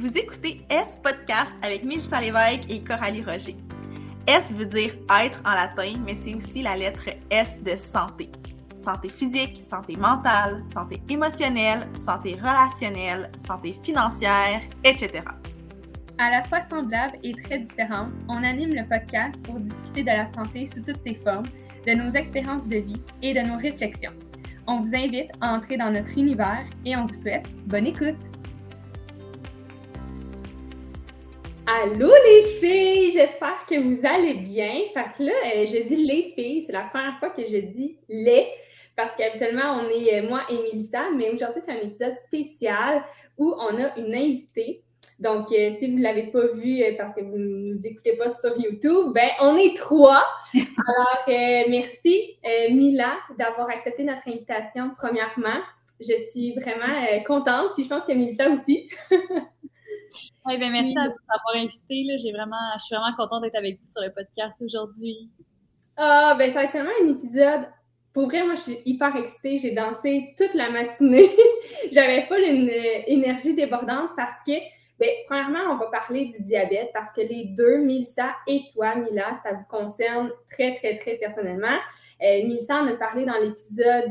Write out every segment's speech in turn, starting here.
Vous écoutez S Podcast avec Mélissa Lévesque et Coralie Roger. S veut dire être en latin, mais c'est aussi la lettre S de santé. Santé physique, santé mentale, santé émotionnelle, santé relationnelle, santé financière, etc. À la fois semblable et très différente, on anime le podcast pour discuter de la santé sous toutes ses formes, de nos expériences de vie et de nos réflexions. On vous invite à entrer dans notre univers et on vous souhaite bonne écoute. Allô les filles, j'espère que vous allez bien. Fait que là, euh, je dis les filles, c'est la première fois que je dis les, parce qu'habituellement on est euh, moi et Mélissa, mais aujourd'hui c'est un épisode spécial où on a une invitée. Donc, euh, si vous ne l'avez pas vu parce que vous ne nous écoutez pas sur YouTube, ben on est trois. Alors, merci Mila d'avoir accepté notre invitation premièrement. Je suis vraiment contente, puis je pense que Mélissa aussi. Eh bien, merci à vous d'avoir invité. J'ai vraiment, je suis vraiment contente d'être avec vous sur le podcast aujourd'hui. Ah, ben ça va être tellement un épisode. Pour vrai, moi, je suis hyper excitée. J'ai dansé toute la matinée. J'avais pas une euh, énergie débordante parce que, ben, premièrement, on va parler du diabète parce que les deux, Milsa et toi, Mila, ça vous concerne très, très, très personnellement. Euh, Milsa en a parlé dans l'épisode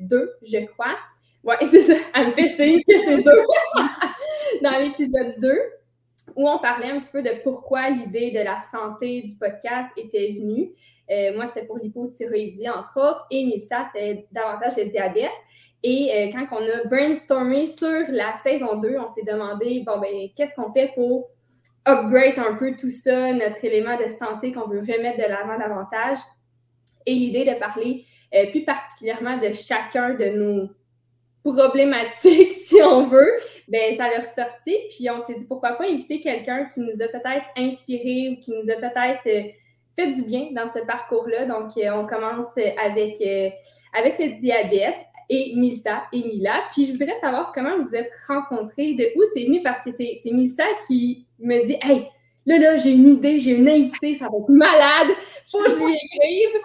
2, euh, je crois. Ouais, c'est ça. Elle me fait que c'est deux. Dans l'épisode 2, où on parlait un petit peu de pourquoi l'idée de la santé du podcast était venue. Euh, moi, c'était pour l'hypothyroïdie, entre autres, et ça, c'était davantage le diabète. Et euh, quand on a brainstormé sur la saison 2, on s'est demandé, bon, ben, qu'est-ce qu'on fait pour upgrade un peu tout ça, notre élément de santé qu'on veut remettre de l'avant davantage. Et l'idée de parler euh, plus particulièrement de chacun de nos problématique, si on veut, ben ça leur sorti. Puis on s'est dit pourquoi pas inviter quelqu'un qui nous a peut-être inspiré ou qui nous a peut-être euh, fait du bien dans ce parcours-là. Donc, euh, on commence avec, euh, avec le diabète et Misa et Mila. Puis je voudrais savoir comment vous êtes rencontrés, de où c'est venu, parce que c'est Misa qui me dit Hey, là, là, j'ai une idée, j'ai une invitée, ça va être malade, faut que je lui écrive.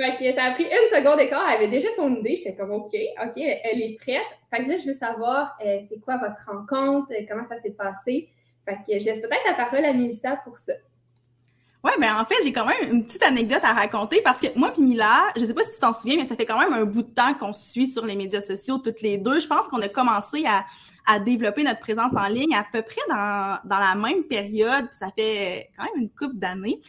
Fait que ça a pris une seconde d'écart, elle avait déjà son idée. J'étais comme OK, OK, elle est prête. Fait que là, je veux savoir euh, c'est quoi votre rencontre, euh, comment ça s'est passé? Fait que je laisse peut-être la parole à Mélissa pour ça. Ouais, ben en fait, j'ai quand même une petite anecdote à raconter parce que moi puis Mila, je sais pas si tu t'en souviens, mais ça fait quand même un bout de temps qu'on suit sur les médias sociaux toutes les deux. Je pense qu'on a commencé à, à développer notre présence en ligne à peu près dans, dans la même période, ça fait quand même une couple d'années.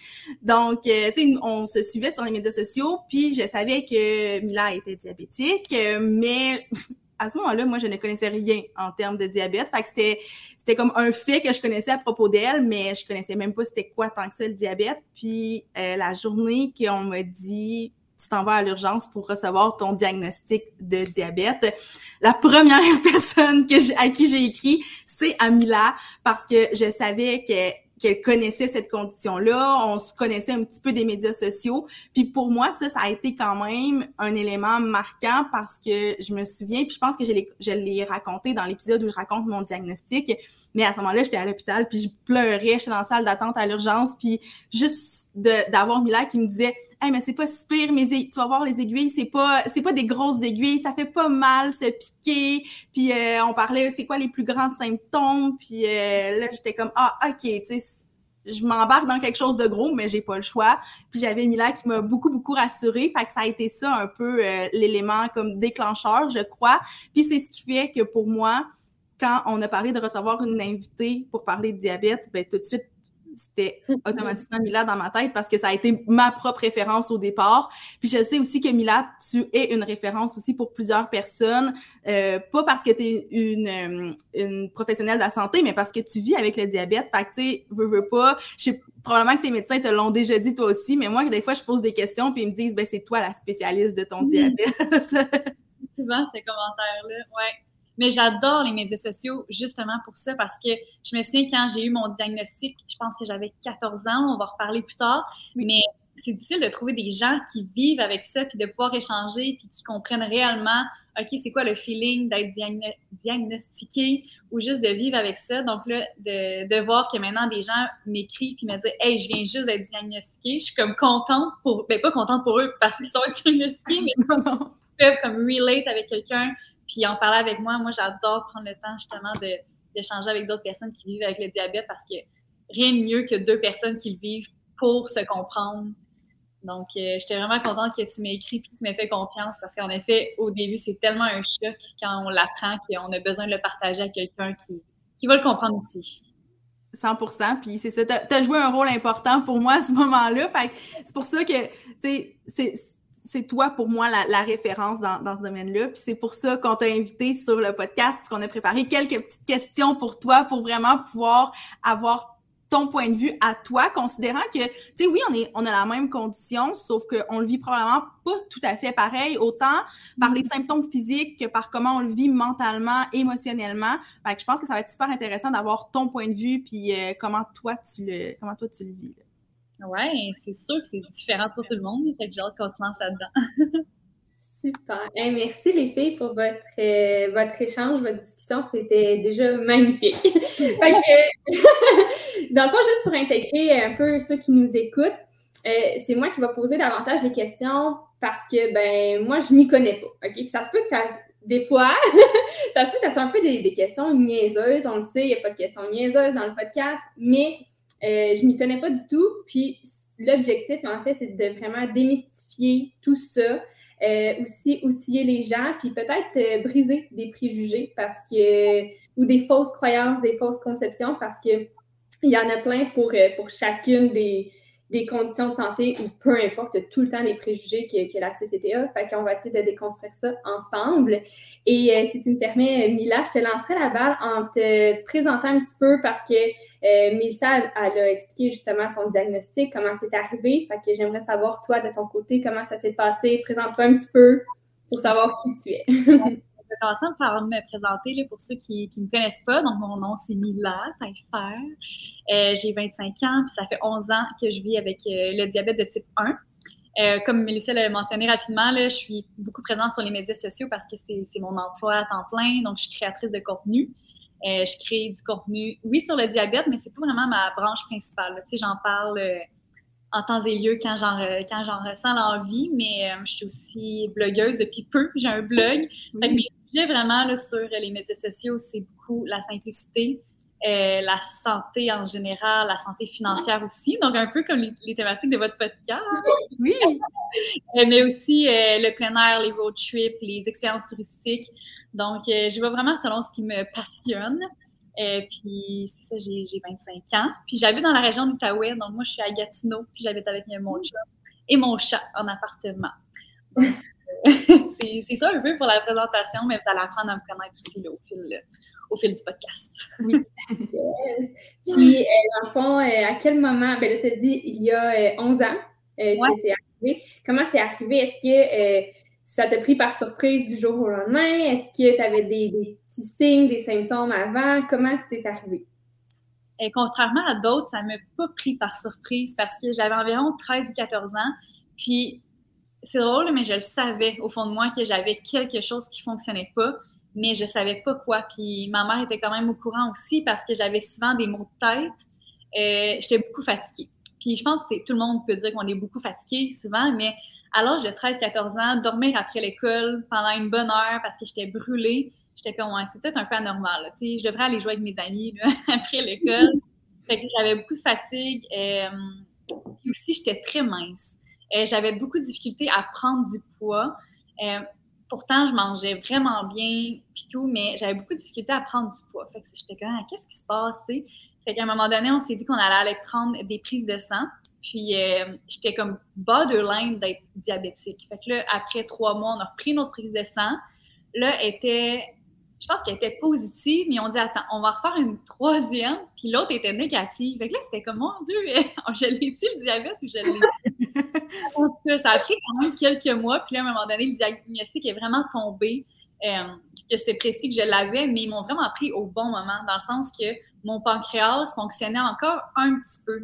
Donc, euh, tu sais, on se suivait sur les médias sociaux, puis je savais que Mila était diabétique, mais à ce moment-là, moi, je ne connaissais rien en termes de diabète. Fait que c'était, c'était comme un fait que je connaissais à propos d'elle, mais je connaissais même pas c'était quoi tant que ça le diabète. Puis euh, la journée qu'on m'a dit tu t'en vas à l'urgence pour recevoir ton diagnostic de diabète. La première personne que à qui j'ai écrit, c'est Amila, parce que je savais que qu'elle connaissait cette condition-là, on se connaissait un petit peu des médias sociaux. Puis pour moi, ça, ça a été quand même un élément marquant parce que je me souviens, puis je pense que je l'ai raconté dans l'épisode où je raconte mon diagnostic, mais à ce moment-là, j'étais à l'hôpital, puis je pleurais, j'étais dans la salle d'attente à l'urgence, puis juste d'avoir Mila qui me disait hey, mais c'est pas si mais tu vas voir les aiguilles, c'est pas c'est pas des grosses aiguilles, ça fait pas mal se piquer. Puis euh, on parlait c'est quoi les plus grands symptômes, puis euh, là j'étais comme ah OK, tu sais je m'embarque dans quelque chose de gros, mais j'ai pas le choix. Puis j'avais Mila qui m'a beaucoup, beaucoup rassurée. Fait que ça a été ça un peu euh, l'élément comme déclencheur, je crois. Puis c'est ce qui fait que pour moi, quand on a parlé de recevoir une invitée pour parler de diabète, ben tout de suite, c'était automatiquement Mila dans ma tête parce que ça a été ma propre référence au départ. Puis je sais aussi que Mila, tu es une référence aussi pour plusieurs personnes, euh, pas parce que tu es une, euh, une professionnelle de la santé, mais parce que tu vis avec le diabète. Fait que tu sais, veux, veux pas, je sais probablement que tes médecins te l'ont déjà dit toi aussi, mais moi, des fois, je pose des questions puis ils me disent, ben c'est toi la spécialiste de ton diabète. Souvent, ces commentaires-là, ouais. Mais j'adore les médias sociaux justement pour ça parce que je me souviens quand j'ai eu mon diagnostic, je pense que j'avais 14 ans, on va reparler plus tard, mais c'est difficile de trouver des gens qui vivent avec ça puis de pouvoir échanger puis qui comprennent réellement OK, c'est quoi le feeling d'être diagnostiqué ou juste de vivre avec ça? Donc là, de, de voir que maintenant des gens m'écrivent puis me disent Hey, je viens juste d'être diagnostiquée. Je suis comme contente pour. Ben, pas contente pour eux parce qu'ils sont diagnostiqués, mais ils peuvent comme relate avec quelqu'un puis en parler avec moi. Moi, j'adore prendre le temps justement d'échanger avec d'autres personnes qui vivent avec le diabète parce que rien de mieux que deux personnes qui le vivent pour se comprendre. Donc, euh, j'étais vraiment contente que tu m'aies écrit et tu m'aies fait confiance parce qu'en effet, au début, c'est tellement un choc quand on l'apprend qu'on a besoin de le partager à quelqu'un qui, qui va le comprendre aussi. 100 Puis c'est ça, tu as, joué un rôle important pour moi à ce moment-là. c'est pour ça que, tu sais, c'est toi pour moi la, référence dans, dans ce domaine-là. Puis c'est pour ça qu'on t'a invité sur le podcast, qu'on a préparé quelques petites questions pour toi pour vraiment pouvoir avoir ton point de vue à toi, considérant que, tu sais, oui, on est, on a la même condition, sauf qu'on le vit probablement pas tout à fait pareil, autant par les symptômes physiques que par comment on le vit mentalement, émotionnellement. Fait que je pense que ça va être super intéressant d'avoir ton point de vue puis euh, comment toi tu le, comment toi tu le vis. Ouais, c'est sûr que c'est différent pour tout le monde. Fait que j'ai hâte qu'on se lance là-dedans. Super. merci les filles pour votre, euh, votre échange, votre discussion. C'était déjà magnifique. fait que, dans le fond, juste pour intégrer un peu ceux qui nous écoutent, euh, c'est moi qui vais poser davantage des questions parce que, ben, moi, je m'y connais pas. OK? Puis ça se peut que ça, des fois, ça se peut que ça soit un peu des, des questions niaiseuses. On le sait, il n'y a pas de questions niaiseuses dans le podcast, mais euh, je m'y connais pas du tout. Puis l'objectif, en fait, c'est de vraiment démystifier tout ça. Euh, aussi outiller les gens, puis peut-être euh, briser des préjugés parce que ou des fausses croyances, des fausses conceptions parce que il y en a plein pour, euh, pour chacune des, des conditions de santé ou peu importe, tout le temps des préjugés que, que la société a. Fait qu'on va essayer de déconstruire ça ensemble. Et euh, si tu me permets, Mila, je te lancerai la balle en te présentant un petit peu parce que euh, elle, a expliqué justement son diagnostic, comment c'est arrivé. Fait que j'aimerais savoir, toi, de ton côté, comment ça s'est passé? Présente-toi un petit peu pour savoir qui tu es. vais commencer par me présenter pour ceux qui ne me connaissent pas. Donc, mon nom, c'est Mila Taillefer. Euh, j'ai 25 ans, puis ça fait 11 ans que je vis avec euh, le diabète de type 1. Euh, comme Mélissa l'a mentionné rapidement, là, je suis beaucoup présente sur les médias sociaux parce que c'est mon emploi à temps plein. Donc, je suis créatrice de contenu. je crée du contenu, oui, sur le diabète, mais c'est pas vraiment ma branche principale. Tu sais, j'en parle en temps et lieu quand j'en, quand j'en ressens l'envie, mais je suis aussi blogueuse depuis peu. J'ai un blog. J'ai vraiment là, sur les médias sociaux, c'est beaucoup la simplicité, euh, la santé en général, la santé financière aussi. Donc, un peu comme les, thématiques de votre podcast. Oui. Euh, mais aussi euh, le plein air, les road trips, les expériences touristiques. Donc, je vais vraiment selon ce qui me passionne. Puis, c'est ça, j'ai, 25 ans. Puis, j'habite dans la région d'Outaouais. Donc, moi, je suis à Gatineau. Puis, j'habite avec mon chat et mon chat en appartement. c'est ça un peu pour la présentation, mais vous allez apprendre à me connaître aussi au, fil, au fil du podcast. oui. Puis, euh, dans le fond, euh, à quel moment, ben là, tu as dit il y a 11 euh, ans que c'est arrivé. Comment c'est arrivé? Est-ce que ça t'a pris par surprise du jour au lendemain? Est-ce que tu avais des, petits signes, des symptômes avant? Comment c'est arrivé? Et contrairement à d'autres, ça ne m'a pas pris par surprise parce que j'avais environ 13 ou 14 ans. Puis c'est drôle, mais je le savais au fond de moi que j'avais quelque chose qui fonctionnait pas, mais je savais pas quoi. Puis ma mère était quand même au courant aussi parce que j'avais souvent des maux de tête. Euh, j'étais beaucoup fatiguée. Puis je pense que tout le monde peut dire qu'on est beaucoup fatigué souvent, mais à l'âge de 13-14 ans, dormir après l'école pendant une bonne heure parce que j'étais brûlée, j'étais comme, ouais, c'est peut-être un peu anormal. Sais, je devrais aller jouer avec mes amis après l'école. fait que j'avais beaucoup de fatigue. Euh, aussi, j'étais très mince. Euh, j'avais beaucoup de difficultés à prendre du poids. Euh, pourtant, je mangeais vraiment bien, puis tout, mais j'avais beaucoup de difficultés à prendre du poids. Fait que j'étais comme, ah, qu'est-ce qui se passe, tu sais? Fait qu'à un moment donné, on s'est dit qu'on allait aller prendre des prises de sang. Puis euh, j'étais comme borderline d'être diabétique. Fait que là, après trois mois, on a repris notre prise de sang. Là, était je pense qu'elle était positive, mais on dit attends, on va refaire une troisième, puis l'autre était négative. Fait que là, c'était comme mon Dieu, je l'ai-tu le diabète ou je l'ai ça a pris quand même quelques mois, puis là, à un moment donné, le diagnostic est vraiment tombé. Euh, que c'était précis que je l'avais, mais ils m'ont vraiment pris au bon moment, dans le sens que mon pancréas fonctionnait encore un petit peu.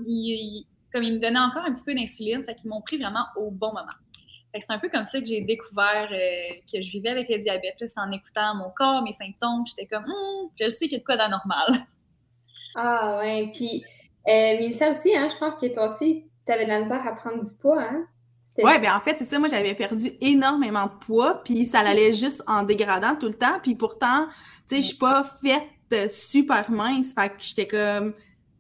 Comme il me donnait encore un petit peu d'insuline, fait qu'ils m'ont pris vraiment au bon moment c'est un peu comme ça que j'ai découvert euh, que je vivais avec le diabète. C'est en écoutant mon corps, mes symptômes, j'étais comme, hum, je sais qu'il y a de quoi d'anormal. Ah ouais, puis euh, mais ça aussi, hein, je pense que toi aussi, tu avais de la misère à prendre du poids, hein? Oui, bien en fait, c'est ça. Moi, j'avais perdu énormément de poids, puis ça allait juste en dégradant tout le temps. Puis pourtant, tu sais, je suis pas faite super mince. Fait que j'étais comme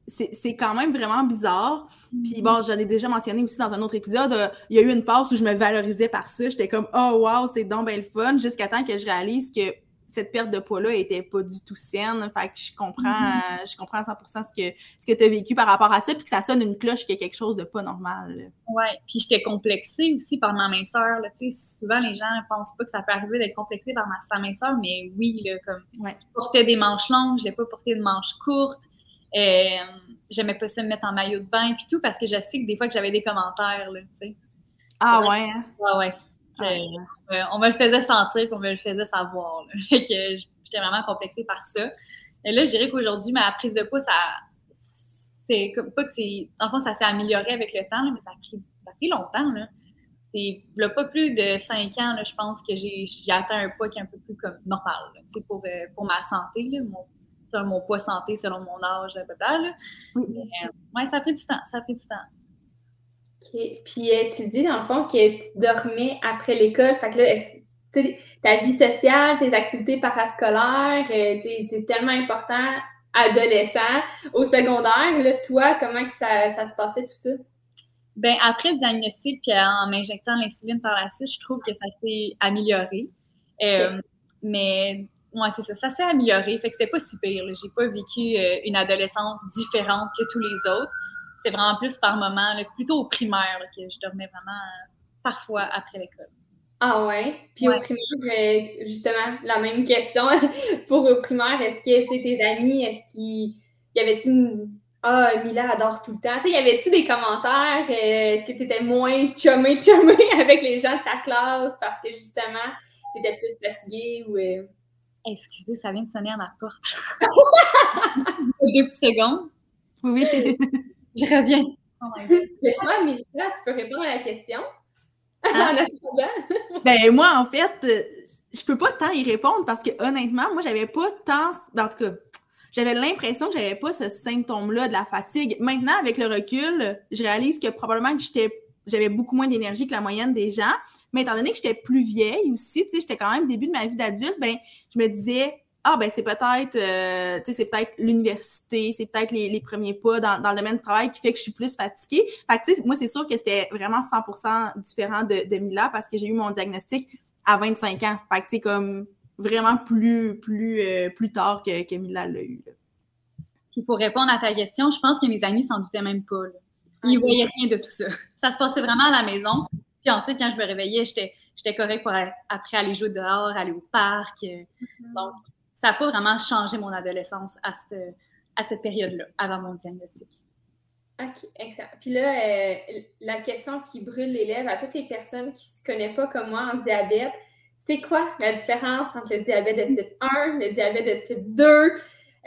c'est quand même vraiment bizarre. Puis bon, j'en ai déjà mentionné aussi dans un autre épisode, euh, il y a eu une passe où je me valorisais par ça. J'étais comme « Oh wow, c'est donc bien le fun » jusqu'à temps que je réalise que cette perte de poids-là était pas du tout saine. Fait que je comprends, mm-hmm. euh, je comprends à 100% ce que, ce que tu as vécu par rapport à ça, puis que ça sonne une cloche qu'il y a quelque chose de pas normal. Ouais, puis j'étais complexée aussi par ma minceur. Tu sais, souvent les gens pensent pas que ça peut arriver d'être complexé par ma, sa minceur, mais oui, là, comme je portais des manches longues, je l'ai pas porté de manches courtes. Euh, j'aimais pas ça me mettre en maillot de bain puis tout parce que je sais que des fois que j'avais des commentaires, là, tu sais. Ah ouais? Hein? Ah ouais. Euh, on me le faisait sentir, qu'on me le faisait savoir. Là. Fait que j'étais vraiment complexée par ça. Et là, je dirais qu'aujourd'hui, ma prise de poids, ça, c'est pas que c'est, en fond, ça s'est amélioré avec le temps, mais ça a pris, ça a pris longtemps. Là. C'est là, pas plus de cinq ans, là, je pense que j'ai, atteint un poids qui est un peu plus comme normal, là, pour, euh, pour ma santé, là, mon, mon poids santé selon mon âge, peut-être. Oui. Euh, ça a pris du temps. Ça a pris du temps. OK. Puis euh, tu dis, dans le fond, que tu dormais après l'école. Fait que là, ta vie sociale, tes activités parascolaires, euh, c'est tellement important, adolescent, au secondaire. Là, toi, comment que ça, ça se passait tout ça? Ben après le diagnostic, puis en m'injectant l'insuline par la suite, je trouve que ça s'est amélioré. Mais Ouais, c'est ça. Ça s'est amélioré. Fait que c'était pas si pire. J'ai pas vécu euh, une adolescence différente que tous les autres. C'était vraiment plus par moment, plutôt au primaire, que je dormais vraiment euh, parfois après l'école. Ah ouais? Puis au primaire, euh, justement, la même question pour au primaire. Est-ce que tes amis, est-ce qu'il y avait-tu une. Ah, Mila adore tout le temps? Tu y avait-tu des commentaires? est-ce que tu étais moins chumé, chumé avec les gens de ta classe parce que justement, tu étais plus fatiguée ou. Excusez, ça vient de sonner à ma porte. Deux petites secondes. Oui. Je reviens. Oh Mais toi, Mélissa, tu peux répondre à la question? Ah. ben moi, en fait, euh, je peux pas tant y répondre parce que honnêtement, moi, j'avais pas tant. En tout cas, j'avais l'impression que j'avais pas ce symptôme-là de la fatigue. Maintenant, avec le recul, je réalise que probablement que j'étais j'avais beaucoup moins d'énergie que la moyenne des gens. Mais étant donné que j'étais plus vieille aussi, tu sais, j'étais quand même début de ma vie d'adulte, ben je me disais ah ben c'est peut-être euh, tu sais c'est peut-être l'université, c'est peut-être les, premiers pas dans, dans, le domaine de travail qui fait que je suis plus fatiguée. Fait que tu sais moi c'est sûr que c'était vraiment 100% différent de, Mila parce que j'ai eu mon diagnostic à 25 ans. Fait que tu sais comme vraiment plus plus euh, plus tard que, que Mila l'a eu. Puis pour répondre à ta question, je pense que mes amis s'en doutaient même pas. Ils voyaient rien de tout ça. Ça se passait vraiment à la maison. Puis ensuite, quand je me réveillais, j'étais, j'étais correcte pour après aller jouer dehors, aller au parc. Mm-hmm. Donc, ça n'a pas vraiment changé mon adolescence à cette, à cette période-là, avant mon diagnostic. OK, excellent. Puis là, euh, la question qui brûle les lèvres à toutes les personnes qui ne se connaissent pas comme moi en diabète, c'est quoi la différence entre le diabète de type 1, le diabète de type 2?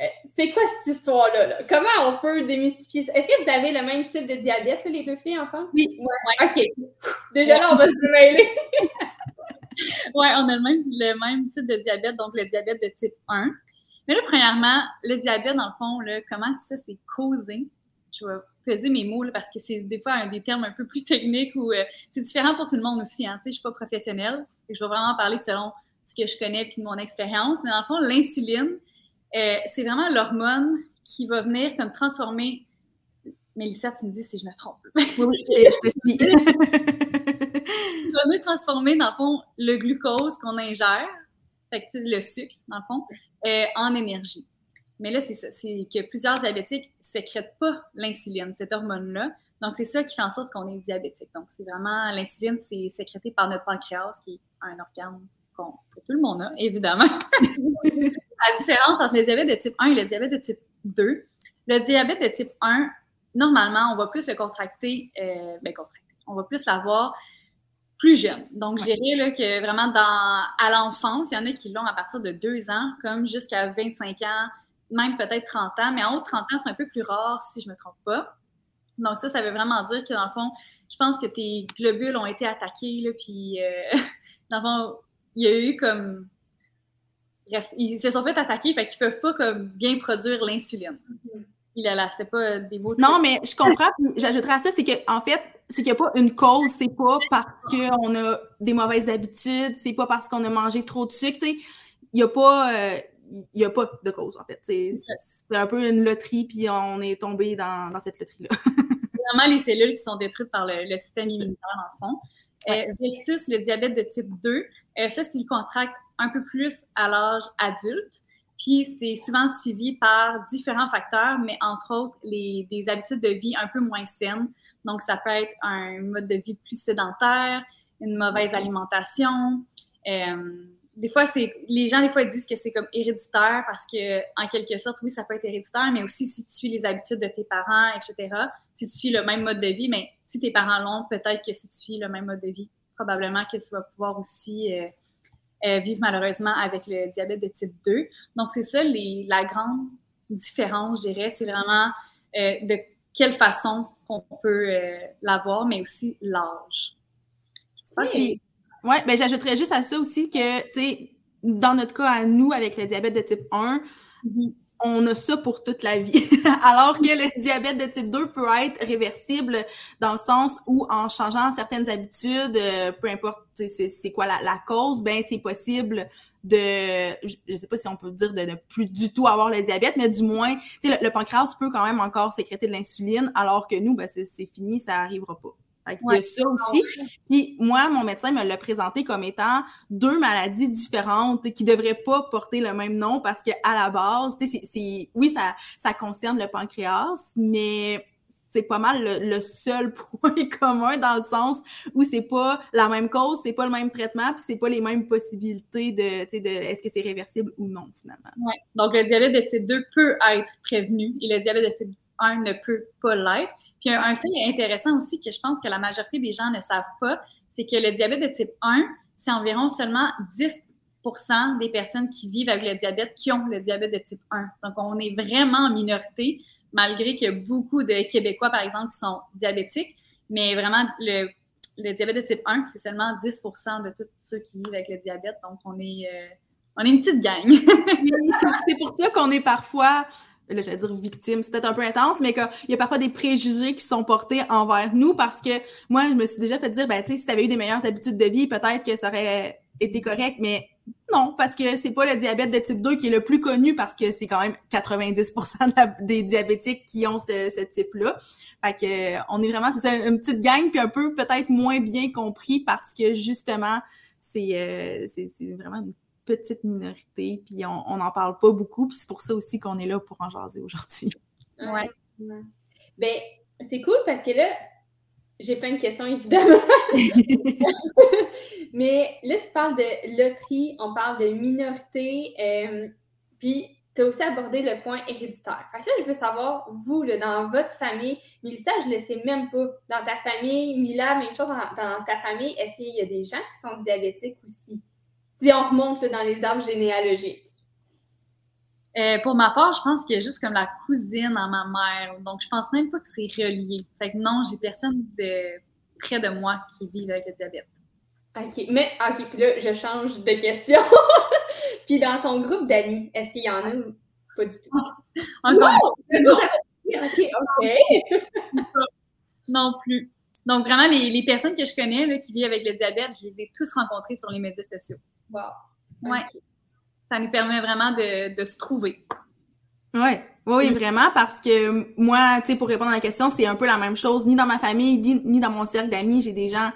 Euh, c'est quoi cette histoire-là? Comment on peut démystifier ça? Est-ce que vous avez le même type de diabète, les deux filles ensemble? Oui. OK. Déjà là, on va se mêler. oui, on a le même, le même type de diabète, donc le diabète de type 1. Mais là, premièrement, le diabète, dans le fond, là, comment ça c'est causé? Je vais peser mes mots parce que c'est des fois un des termes un peu plus techniques ou euh, c'est différent pour tout le monde aussi. Hein, je ne suis pas professionnelle et je vais vraiment parler selon ce que je connais puis de mon expérience. Mais dans le fond, l'insuline, euh, c'est vraiment l'hormone qui va venir comme transformer. Mélissa, tu me dis si je me trompe. Oui, je te suis. Va venir transformer, dans le fond, le glucose qu'on ingère, fait que, le sucre, dans le fond, euh, en énergie. Mais là, c'est ça, c'est que plusieurs diabétiques ne sécrètent pas l'insuline, cette hormone-là. Donc, c'est ça qui fait en sorte qu'on est diabétique. Donc, c'est vraiment l'insuline, c'est sécrété par notre pancréas, qui est un organe que tout le monde a, évidemment. la différence entre le diabète de type 1 et le diabète de type 2. Le diabète de type 1, normalement, on va plus le contracter, euh, ben, contracter. On va plus l'avoir plus jeune. Donc, je dirais que vraiment dans, à l'enfance, il y en a qui l'ont à partir de 2 ans, comme jusqu'à 25 ans, même peut-être 30 ans, mais en haut de 30 ans, c'est un peu plus rare si je ne me trompe pas. Donc, ça, ça veut vraiment dire que dans le fond, je pense que tes globules ont été attaqués, là, puis euh, dans le fond, il y a eu comme. Bref, ils se sont fait attaquer, fait qu'ils peuvent pas comme bien produire l'insuline. Il a là, c'était pas des mots. Non, mais je comprends. J'ajouterais à ça, c'est qu'en en fait, c'est qu'il n'y a pas une cause, c'est pas parce qu'on a des mauvaises habitudes, c'est pas parce qu'on a mangé trop de sucre. Il n'y a pas. Euh, il n'y a pas de cause, en fait. C'est un peu une loterie, puis on est tombé dans, dans cette loterie-là. vraiment les cellules qui sont détruites par le, système immunitaire, en fond. Euh, versus le diabète de type 2, euh, ça, c'est une contracte un peu plus à l'âge adulte. Puis c'est souvent suivi par différents facteurs, mais entre autres les, des habitudes de vie un peu moins saines. Donc, ça peut être un mode de vie plus sédentaire, une mauvaise alimentation. Euh, des fois, c'est les gens des fois disent que c'est comme héréditaire parce que en quelque sorte, oui, ça peut être héréditaire, mais aussi si tu suis les habitudes de tes parents, etc. Si tu suis le même mode de vie, mais si tes parents l'ont, peut-être que si tu suis le même mode de vie, probablement que tu vas pouvoir aussi euh, euh, vivent malheureusement avec le diabète de type 2. Donc, c'est ça les, la grande différence, je dirais, c'est vraiment euh, de quelle façon on peut l'avoir, mais aussi l'âge. Oui, ouais, ben, j'ajouterais juste à ça aussi que, tu sais, dans notre cas à nous, avec le diabète de type 1, on a ça pour toute la vie. Alors que le diabète de type 2 peut être réversible dans le sens où en changeant certaines habitudes, euh, peu importe c'est quoi la, cause, ben c'est possible de, je sais pas si on peut dire de ne plus du tout avoir le diabète, mais du moins, le, le pancréas peut quand même encore sécréter de l'insuline, alors que nous, ben c'est fini, ça arrivera pas. Il y a ça aussi. Puis moi, mon médecin me l'a présenté comme étant deux maladies différentes qui devraient pas porter le même nom parce que à la base, c'est oui, ça, ça concerne le pancréas, mais c'est pas mal le, seul point commun dans le sens où c'est pas la même cause, c'est pas le même traitement, puis c'est pas les mêmes possibilités de, de est-ce que c'est réversible ou non finalement. Ouais. Donc le diabète de type 2 peut être prévenu et le diabète de type 1 ne peut pas l'être. Puis un, fait intéressant aussi que je pense que la majorité des gens ne savent pas, c'est que le diabète de type 1, c'est environ seulement 10% des personnes qui vivent avec le diabète qui ont le diabète de type 1. Donc, on est vraiment en minorité, malgré qu'il y beaucoup de Québécois, par exemple, qui sont diabétiques. Mais vraiment, le, diabète de type 1, c'est seulement 10% de tous ceux qui vivent avec le diabète. Donc, on est, euh, on est une petite gang. c'est pour ça qu'on est parfois là, j'allais dire victime, c'est peut-être un peu intense, mais qu'il y a parfois des préjugés qui sont portés envers nous parce que moi, je me suis déjà fait dire, ben, tu sais, si tu avais eu des meilleures habitudes de vie, peut-être que ça aurait été correct, mais non, parce que c'est pas le diabète de type 2 qui est le plus connu parce que c'est quand même 90% des diabétiques qui ont ce, type-là. Fait que, on est vraiment, c'est une petite gang puis un peu peut-être moins bien compris parce que justement, c'est, euh, c'est, vraiment une petite minorité, puis on n'en parle pas beaucoup, puis c'est pour ça aussi qu'on est là pour en jaser aujourd'hui. Ouais. Ben, c'est cool parce que là, j'ai plein de questions, évidemment. Mais là, tu parles de loterie, on parle de minorité, euh, puis tu as aussi abordé le point héréditaire. Fait que là, je veux savoir, vous, là, dans votre famille, Mélissa, je ne le sais même pas. Dans ta famille, Mila, même chose dans, dans ta famille, est-ce qu'il y a des gens qui sont diabétiques aussi? Si on remonte dans les arbres généalogiques? Euh, pour ma part, je pense qu'il y a juste comme la cousine à ma mère. Donc, je pense même pas que c'est relié. Fait que non, j'ai personne de près de moi qui vit avec le diabète. OK. Mais, OK, puis là, je change de question. puis dans ton groupe d'amis, est-ce qu'il y en a pas du tout? Encore. OK, OK. non plus. Donc, vraiment, les, personnes que je connais qui vivent avec le diabète, je les ai tous rencontrées sur les médias sociaux. Wow. Ouais. Ça nous permet vraiment de, se trouver. Ouais. Oui, mm. vraiment, parce que moi, tu sais, pour répondre à la question, c'est un peu la même chose. Ni dans ma famille, ni, dans mon cercle d'amis, j'ai des gens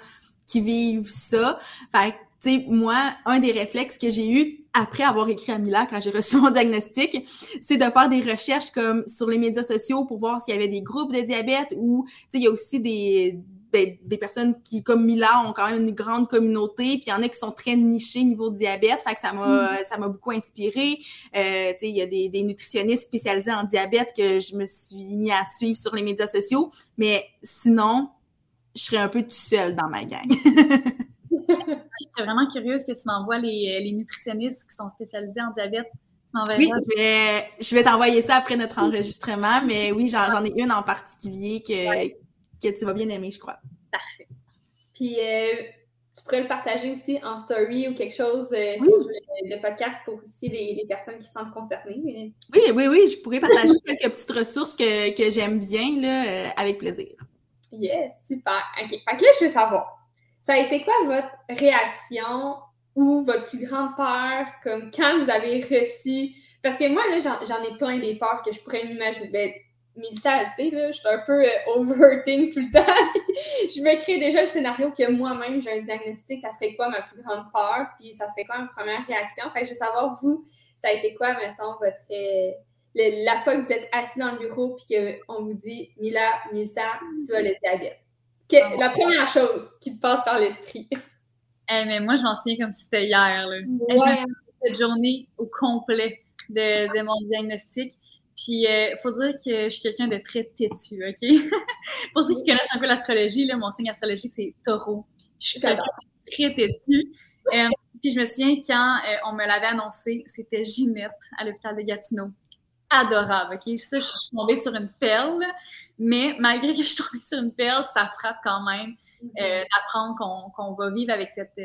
qui vivent ça. Fait tu sais, moi, un des réflexes que j'ai eu après avoir écrit à Mila quand j'ai reçu mon diagnostic, c'est de faire des recherches comme sur les médias sociaux pour voir s'il y avait des groupes de diabète ou, tu sais, il y a aussi des, ben, des personnes qui, comme Mila, ont quand même une grande communauté, puis il y en a qui sont très nichés niveau diabète, fait que ça m'a mm. ça m'a beaucoup inspiré. Euh, il y a des, des, nutritionnistes spécialisés en diabète que je me suis mis à suivre sur les médias sociaux, mais sinon, je serais un peu tout seule dans ma gang. je suis vraiment curieuse que tu m'envoies les, les nutritionnistes qui sont spécialisés en diabète. Oui, je vais, je vais t'envoyer ça après notre enregistrement, mais oui, j'en ai une en particulier que, que tu vas bien aimer, je crois. Parfait. Puis, euh, tu pourrais le partager aussi en story ou quelque chose euh, sur le, podcast pour aussi les, personnes qui se sentent concernées. Oui, oui, oui, je pourrais partager quelques petites ressources que, j'aime bien, là, euh, avec plaisir. Yes, super. OK. Fait que là, je veux savoir, ça a été quoi votre réaction ou votre plus grande peur, comme quand vous avez reçu? Parce que moi, là, j'en ai plein des peurs que je pourrais m'imaginer. Mélissa, elle sait, là, je suis un peu euh, overthink tout le temps. je me crée déjà le scénario que moi-même, j'ai un diagnostic, ça serait quoi ma plus grande peur, puis ça serait quoi ma première réaction? Fait que je veux savoir, vous, ça a été quoi, mettons, votre. Euh, la fois que vous êtes assis dans le bureau, puis qu'on vous dit, Mila, Mélissa, tu as le diabète. Ah la première chose qui te passe par l'esprit. Eh, mais moi, je m'en souviens comme si c'était hier. Là. Ouais. cette journée au complet de, de mon diagnostic. Puis, il euh, faut dire que je suis quelqu'un de très têtu, OK? Pour ceux qui connaissent un peu l'astrologie, mon signe astrologique, c'est taureau. Je suis quelqu'un très têtu. Euh, puis, je me souviens quand euh, on me l'avait annoncé, c'était Ginette à l'hôpital de Gatineau. Adorable, OK? Ça, je suis tombée sur une perle. Mais malgré que je suis tombée sur une perle, ça frappe quand même mm-hmm. d'apprendre qu'on va vivre avec cette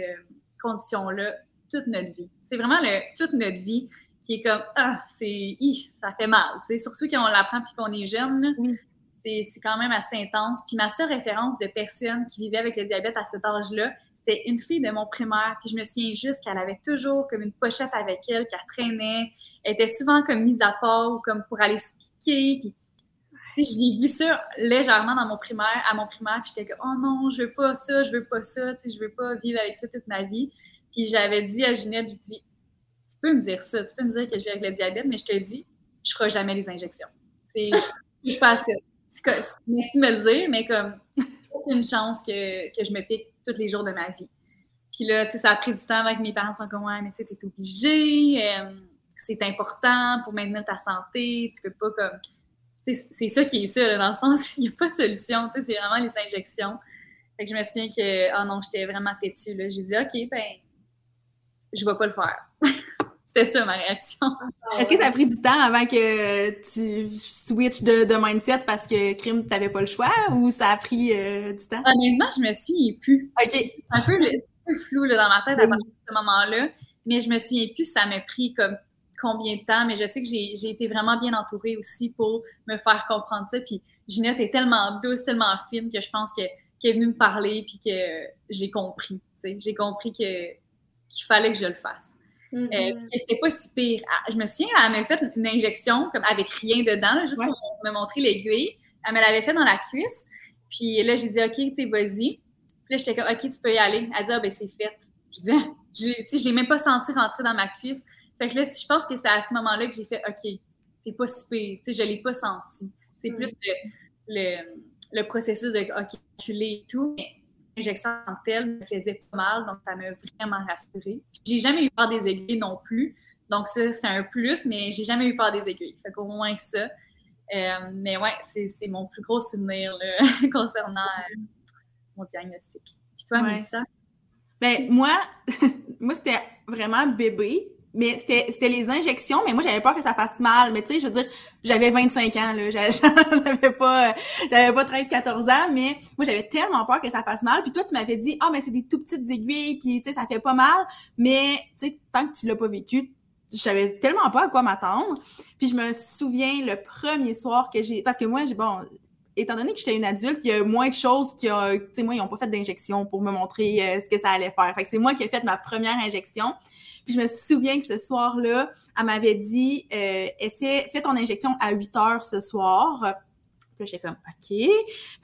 condition-là toute notre vie. C'est vraiment le, toute notre vie qui est comme ah c'est ça fait mal surtout quand on l'apprend puis qu'on est jeune c'est quand même assez intense. Puis ma seule référence de personne qui vivait avec le diabète à cet âge-là c'était une fille de mon primaire. Puis je me souviens juste qu'elle avait toujours comme une pochette avec elle qu'elle traînait. Elle était souvent comme mise à part ou comme pour aller se piquer. Puis j'ai vu ça légèrement dans mon primaire, à mon primaire, puis j'étais comme, oh non, je veux pas ça, je veux pas ça, tu sais, je veux pas vivre avec ça toute ma vie. Puis j'avais dit à Ginette, je dis, peux me dire ça, tu peux me dire que je vis avec le diabète, mais je te dis, je ferai jamais les injections. Je assez. Merci de me le dire, mais comme, aucune chance que, que je me pique tous les jours de ma vie. Puis là, tu sais, ça a pris du temps avec mes parents, sont comme, ouais, mais tu sais, t'es obligé, euh, c'est important pour maintenir ta santé, tu peux pas comme. C'est ça qui est ça, dans le sens, il n'y a pas de solution, tu sais, c'est vraiment les injections. Fait que je me souviens que, oh non, j'étais vraiment têtue, là. J'ai dit, OK, ben, je vais pas le faire. C'était ça ma réaction. Est-ce que ça a pris du temps avant que tu switches de, mindset parce que crime, t'avais pas le choix ou ça a pris euh, du temps? Honnêtement, je me souviens plus. OK. C'est un peu, flou là, dans ma tête à partir de ce moment-là, mais je me souviens plus ça m'a pris comme combien de temps, mais je sais que j'ai été vraiment bien entourée aussi pour me faire comprendre ça. Puis Ginette est tellement douce, tellement fine que je pense qu'elle est venue me parler puis que j'ai compris. J'ai compris que qu'il fallait que je le fasse. Mm c'était pas si pire. Ah, je me souviens, elle m'avait fait une injection comme avec rien dedans, juste pour me montrer l'aiguille. Elle me l'avait fait dans la cuisse. Puis là, j'ai dit, OK, tu vas-y. Puis là, j'étais comme, OK, tu peux y aller. Elle dit, ah, ben, c'est fait. Je dis, je, je l'ai même pas senti rentrer dans ma cuisse. Fait que là, je pense que c'est à ce moment-là que j'ai fait, OK, c'est pas si pire. Tu sais, je l'ai pas senti. C'est mm. plus le, le, processus de calculer et tout. Mais l'injection en telle me faisait pas mal, donc ça m'a vraiment rassurée. J'ai jamais eu peur des aiguilles non plus, donc ça, c'est un plus, mais j'ai jamais eu peur des aiguilles. Fait qu'au moins que ça. Euh, mais ouais, c'est mon plus gros souvenir concernant euh, mon diagnostic. Puis toi, ouais. Mélissa? Ben, moi, moi c'était vraiment bébé mais c'était les injections, mais moi, j'avais peur que ça fasse mal. Mais tu sais, je veux dire, j'avais 25 ans, là. J'avais pas, j'avais pas 13, 14 ans, mais moi, j'avais tellement peur que ça fasse mal. Puis toi, tu m'avais dit, ah, oh, mais c'est des tout petites aiguilles, puis tu sais, ça fait pas mal. Mais tu sais, tant que tu l'as pas vécu, je savais tellement pas à quoi m'attendre. Puis je me souviens le premier soir que j'ai, parce que moi, j'ai bon, étant donné que j'étais une adulte, il y a moins de choses qui ont, tu sais, moi, ils ont pas fait d'injection pour me montrer euh, ce que ça allait faire. Fait que c'est moi qui ai fait ma première injection. Puis je me souviens que ce soir-là, elle m'avait dit euh, essaie, fais ton injection à 8 heures ce soir. Puis j'étais comme OK.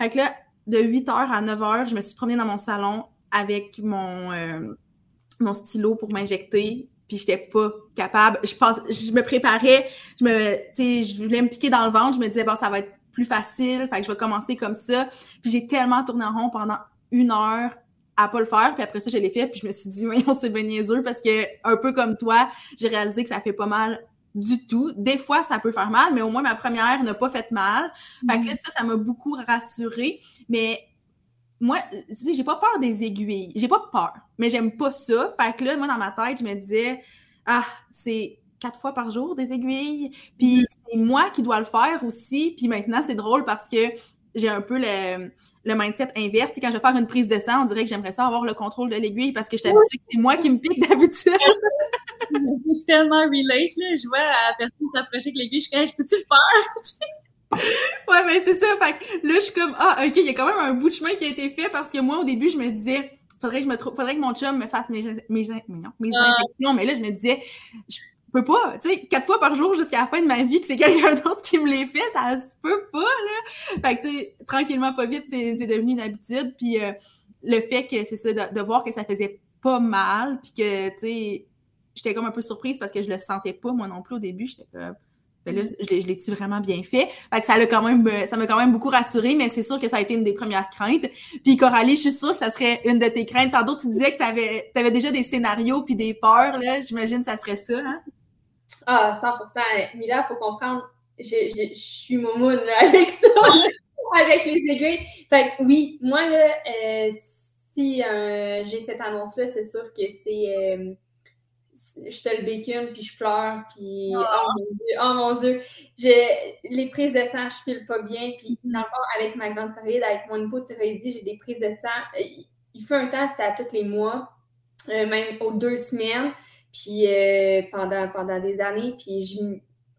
Fait que là, de 8 heures à 9 heures, je me suis promenée dans mon salon avec mon, euh, stylo pour m'injecter. Puis j'étais pas capable. Je pense, je me préparais, je me, tu sais, je voulais me piquer dans le ventre. Je me disais bon, ça va être plus facile. Fait que je vais commencer comme ça. Puis j'ai tellement tourné en rond pendant une heure à pas le faire. Puis après ça, je l'ai fait. Puis je me suis dit, voyons, c'est bien niaiseux parce que, un peu comme toi, j'ai réalisé que ça fait pas mal du tout. Des fois, ça peut faire mal, mais au moins ma première n'a pas fait mal. Fait que là, ça, ça m'a beaucoup rassurée. Mais moi, tu sais, j'ai pas peur des aiguilles. J'ai pas peur, mais j'aime pas ça. Fait que là, moi, dans ma tête, je me disais, ah, c'est quatre fois par jour des aiguilles. Puis mm. c'est moi qui dois le faire aussi. Puis maintenant, c'est drôle parce que j'ai un peu le, le mindset inverse. quand je vais faire une prise de sang, on dirait que j'aimerais ça avoir le contrôle de l'aiguille parce que je suis habituée que c'est moi qui me pique d'habitude. c'est tellement relate, là. Je vois à la personne s'approcher avec l'aiguille, je suis je peux-tu le faire? ouais, mais c'est ça. Fait là, je suis comme, ah, OK, il y a quand même un bout de chemin qui a été fait parce que moi, au début, je me disais, faudrait que je me faudrait que mon chum me fasse mes, mes, mes, non, mes ah. injections. Mais là, je me disais, peux pas. Tu sais, quatre fois par jour jusqu'à la fin de ma vie que c'est quelqu'un d'autre qui me les fait, ça se peut pas, là. Fait que, tu sais, tranquillement, pas vite, c'est devenu une habitude. Puis euh, le fait que, c'est ça, de, voir que ça faisait pas mal, puis que, tu sais, j'étais comme un peu surprise parce que je le sentais pas, moi non plus, au début. J'étais comme ben là, je l'ai-tu vraiment bien fait? Fait que ça l'a quand même, euh, ça m'a quand même beaucoup rassuré, mais c'est sûr que ça a été une des premières craintes. Puis Coralie, je suis sûre que ça serait une de tes craintes. Tantôt, tu disais que tu avais, déjà des scénarios puis des peurs, là. J'imagine que ça serait ça, hein? Ah, 100% Mila, il faut comprendre, je, je, suis momoune avec ça, avec les aiguilles. Fait que oui, moi, là, euh, si euh, j'ai cette annonce-là, c'est sûr que c'est je fais le bacon, puis je pleure, puis oh, oh mon Dieu, oh les prises de sang, je file pas bien, puis mm-hmm. dans le fond, avec ma grande thyroïde, avec mon hypothyroïdie, j'ai des prises de sang. Il fait un temps, c'était à tous les mois, euh, même aux deux semaines, puis euh, pendant, pendant des années, puis je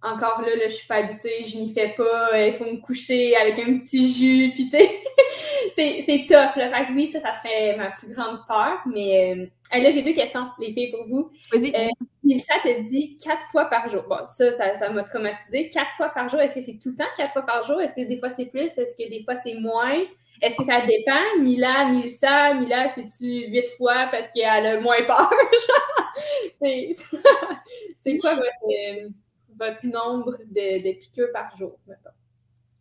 encore là, là, je suis pas habituée, je m'y fais pas, il faut me coucher avec un petit jus, puis tu sais, c'est top, là. Fait que oui, ça, ça serait ma plus grande peur, mais euh, là, j'ai deux questions, les filles, pour vous. Vas-y. Euh, te dit quatre fois par jour. Bon, ça, ça m'a traumatisé. Quatre fois par jour, est-ce que c'est tout le temps quatre fois par jour? Est-ce que des fois c'est plus? Est-ce que des fois c'est moins? Est-ce que ça dépend? Mila, Milsa, Mila, c'est-tu huit fois parce qu'elle a moins peur? c'est quoi votre, votre nombre de, de, piqûres par jour, mettons?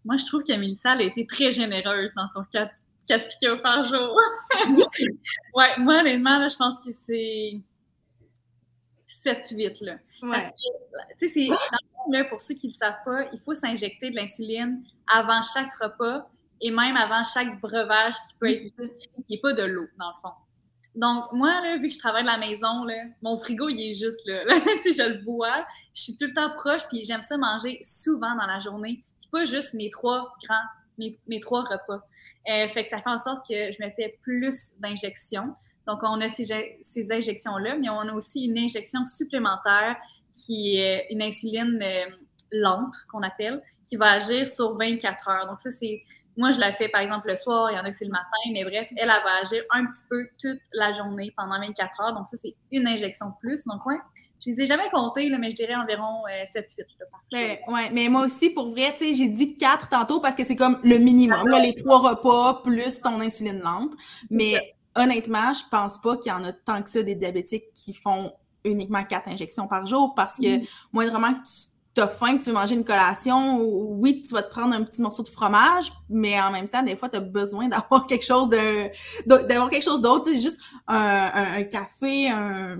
Moi, je trouve que Milsa a été très généreuse dans son 4, 4 piqûres par jour. ouais, moi, honnêtement, je pense que c'est 7-8. Là. Parce que, tu sais, c'est, pour ceux qui ne le savent pas, il faut s'injecter de l'insuline avant chaque repas et même avant chaque breuvage qui peut être, qui n'est pas de l'eau, dans le fond. Donc, moi, là, vu que je travaille de la maison, là, mon frigo, il est juste là. tu sais, je le bois. Je suis tout le temps proche, puis j'aime ça manger souvent dans la journée. C'est pas juste mes trois grands, mes, mes trois repas. Euh, fait que ça fait en sorte que je me fais plus d'injections. Donc, on a ces, ces injections-là, mais on a aussi une injection supplémentaire qui est une insuline euh, lente, qu'on appelle, qui va agir sur 24 heures. Donc, ça, c'est moi, je la fais par exemple le soir, il y en a que c'est le matin, mais bref, elle, elle va agir un petit peu toute la journée pendant 24 heures. Donc, ça, c'est une injection de plus. Donc, ouais, je les ai jamais comptés, là, mais je dirais environ 7-8. Euh, ben, ouais, mais moi aussi, pour vrai, tu sais, j'ai dit 4 tantôt parce que c'est comme le minimum, là, les trois repas plus ton insuline lente. Mais honnêtement, je pense pas qu'il y en a tant que ça des diabétiques qui font uniquement quatre injections par jour parce que mm. moi, vraiment que tu t'as faim, que tu veux manger une collation, oui, tu vas te prendre un petit morceau de fromage, mais en même temps, des fois, tu as besoin d'avoir quelque chose de, d'avoir quelque chose d'autre, juste un, un, café, un,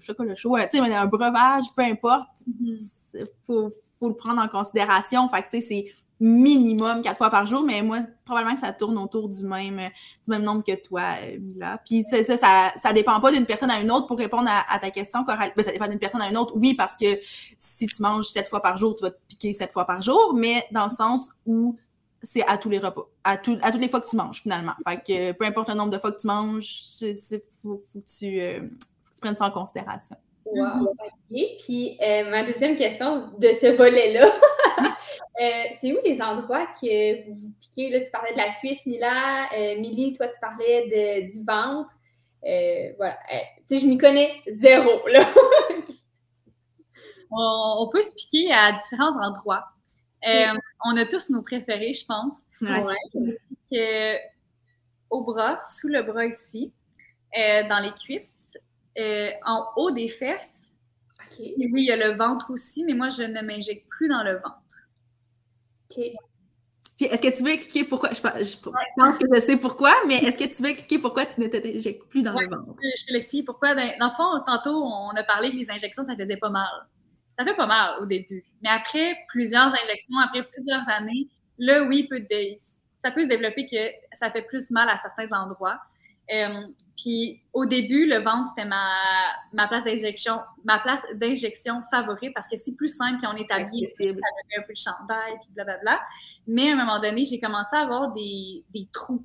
je sais pas le choix, tu sais, un breuvage, peu importe, mm-hmm. faut, faut le prendre en considération. Fait que, tu sais, c'est minimum quatre fois par jour, mais moi, probablement que ça tourne autour du même, du même nombre que toi, euh, Mila. Puis ça, ça, ça, dépend pas d'une personne à une autre pour répondre à, ta question, Coralie. Ben, ça dépend d'une personne à une autre, oui, parce que si tu manges sept fois par jour, tu vas te piquer sept fois par jour, mais dans le sens où c'est à tous les repas, à, tout, à toutes les fois que tu manges, finalement. Fait que peu importe le nombre de fois que tu manges, il faut, faut, euh, faut que tu prennes ça en considération. Wow. Mm-hmm. Puis euh, ma deuxième question de ce volet-là, euh, c'est où les endroits que vous vous piquez? Là, tu parlais de la cuisse, Mila. Euh, Milly, toi, tu parlais de, du ventre. voilà. tu sais, je m'y connais zéro. Là. on, peut se piquer à différents endroits. On a tous nos préférés, je pense. Ouais. au bras, sous le bras ici, dans les cuisses euh, en haut des fesses. oui, il y a le ventre aussi, mais moi, je ne m'injecte plus dans le ventre. OK. Puis, est-ce que tu veux expliquer pourquoi? Je, pense que je sais pourquoi, mais est-ce que tu veux expliquer pourquoi tu ne t'injectes plus dans le ventre? Je peux l'expliquer pourquoi. Dans, le fond, tantôt, on a parlé que les injections, ça faisait pas mal. Ça fait pas mal au début. Mais après plusieurs injections, après plusieurs années, là, oui, peut ça peut se développer que ça fait plus mal à certains endroits. Euh, puis au début, le ventre, c'était ma, ma place d'injection, ma place d'injection favorite parce que c'est plus simple qu'on est habillé, un peu de chandail, puis blablabla. Mais à un moment donné, j'ai commencé à avoir des, des trous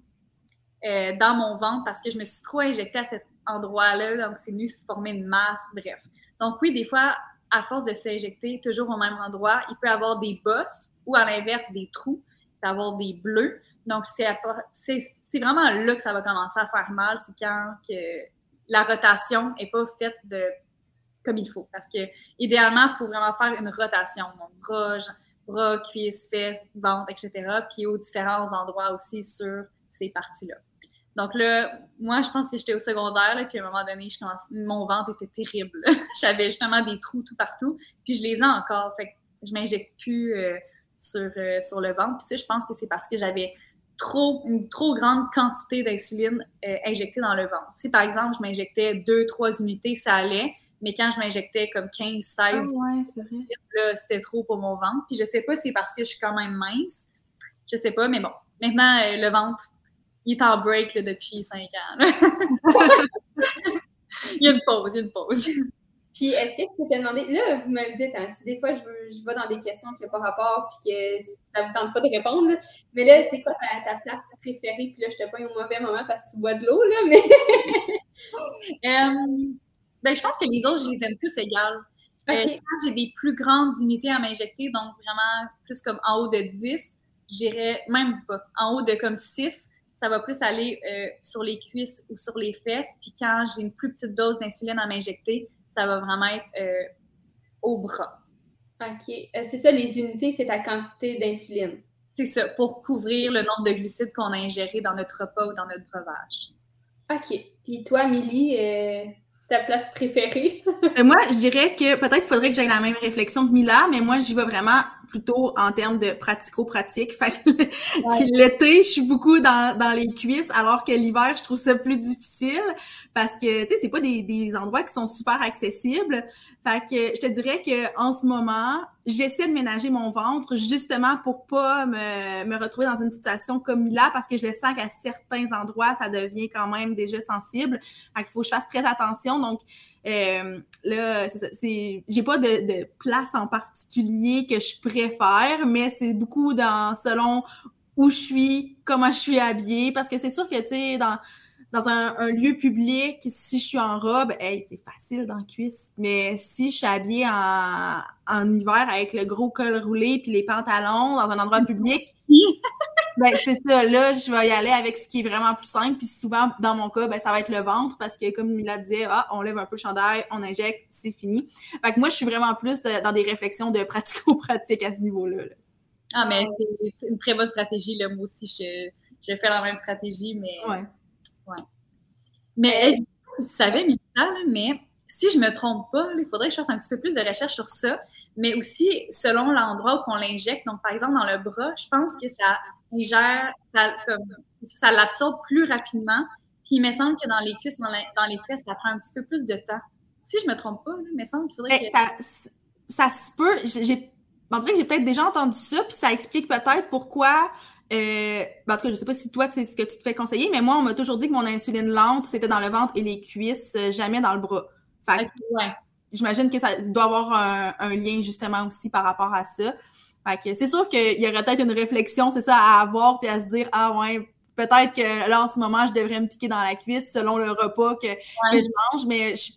euh, dans mon ventre parce que je me suis trop injectée à cet endroit-là, donc c'est venu se former une masse, bref. Donc oui, des fois, à force de s'injecter toujours au même endroit, il peut y avoir des bosses ou à l'inverse des trous, il peut y avoir des bleus. Donc, c'est vraiment là que ça va commencer à faire mal. C'est quand que la rotation n'est pas faite de comme il faut. Parce que idéalement, il faut vraiment faire une rotation. Donc, bras, bras, cuisses, fesses, ventre, etc. Puis aux différents endroits aussi sur ces parties-là. Donc là, moi, je pense que j'étais au secondaire, qu'à un moment donné, je mon ventre était terrible. J'avais justement des trous tout partout. Puis je les ai encore. Fait que je m'injecte plus euh, sur, euh, sur le ventre. Puis ça, je pense que c'est parce que j'avais trop, une trop grande quantité d'insuline euh, injectée dans le ventre. Si par exemple, je m'injectais deux, trois unités, ça allait. Mais quand je m'injectais comme 15, 16, ah ouais, c'était trop pour mon ventre. Puis je sais pas si c'est parce que je suis quand même mince. Je sais pas, mais bon. Maintenant, le ventre, il est en break depuis cinq ans. il y a une pause, il y a une pause. Puis, est-ce que je peux te demander, là, vous me le dites, hein, si des fois je, je vais dans des questions qui n'ont pas rapport puis que ça ne vous tente pas de répondre, mais là, c'est quoi ta, place préférée? Puis là, je te pogne au mauvais moment parce que tu bois de l'eau, là, mais. Euh, ben, je pense que les autres, je les aime tous égales. Euh, quand j'ai des plus grandes unités à m'injecter, donc vraiment plus comme en haut de 10, j'irais même pas. En haut de comme 6, ça va plus aller euh, sur les cuisses ou sur les fesses. Puis quand j'ai une plus petite dose d'insuline à m'injecter, ça va vraiment être euh, au bras. OK. Euh, c'est ça, les unités, c'est ta quantité d'insuline. C'est ça, pour couvrir le nombre de glucides qu'on a ingérés dans notre repas ou dans notre breuvage. OK. Puis toi, Milly, ta place préférée? moi, je dirais que peut-être qu'il faudrait que j'aie la même réflexion que Mila, mais moi, j'y vais vraiment plutôt en termes de pratico-pratique. Fait l'été, je suis beaucoup dans, dans les cuisses, alors que l'hiver, je trouve ça plus difficile parce que, tu sais, c'est pas des, des endroits qui sont super accessibles. Fait que je te dirais que en ce moment, j'essaie de ménager mon ventre justement pour pas me, me retrouver dans une situation comme là parce que je le sens qu'à certains endroits, ça devient quand même déjà sensible. Fait qu'il faut que je fasse très attention. Donc, euh, là, c'est ça. j'ai pas de, de, place en particulier que je préfère, mais c'est beaucoup dans selon où je suis, comment je suis habillée, parce que c'est sûr que tu sais dans dans un, lieu public, si je suis en robe, hey, c'est facile dans la cuisse. Mais si je suis habillée en, en hiver avec le gros col roulé puis les pantalons dans un endroit public, ben, c'est ça. Là, je vais y aller avec ce qui est vraiment plus simple. Puis souvent, dans mon cas, ben, ça va être le ventre parce que, comme Mila disait, ah, on lève un peu le chandail, on injecte, c'est fini. Fait que moi, je suis vraiment plus dans des réflexions de pratico-pratique à ce niveau-là. Ah, mais c'est une très bonne stratégie. Là. Moi aussi, je, je fais la même stratégie, mais. Ouais. Ouais. Mais tu savais, Mila, mais si je me trompe pas, il faudrait que je fasse un petit peu plus de recherche sur ça. Mais aussi, selon l'endroit où on l'injecte, donc par exemple dans le bras, je pense que ça ingère, ça, ça l'absorbe plus rapidement. Puis il me semble que dans les cuisses, dans, les fesses, ça prend un petit peu plus de temps. Si je me trompe pas, il me semble qu'il faudrait que... Ça, ça se peut. J'ai, en que j'ai peut-être déjà entendu ça, puis ça explique peut-être pourquoi euh, ben, en tout cas, je sais pas si toi, c'est ce que tu te fais conseiller, mais moi, on m'a toujours dit que mon insuline lente, c'était dans le ventre et les cuisses, euh, jamais dans le bras. Fait ouais. j'imagine que ça doit avoir un, lien justement aussi par rapport à ça. Fait que c'est sûr qu'il y aurait peut-être une réflexion, c'est ça, à avoir puis à se dire, ah ouais, peut-être que là, en ce moment, je devrais me piquer dans la cuisse selon le repas que, que je mange, mais je,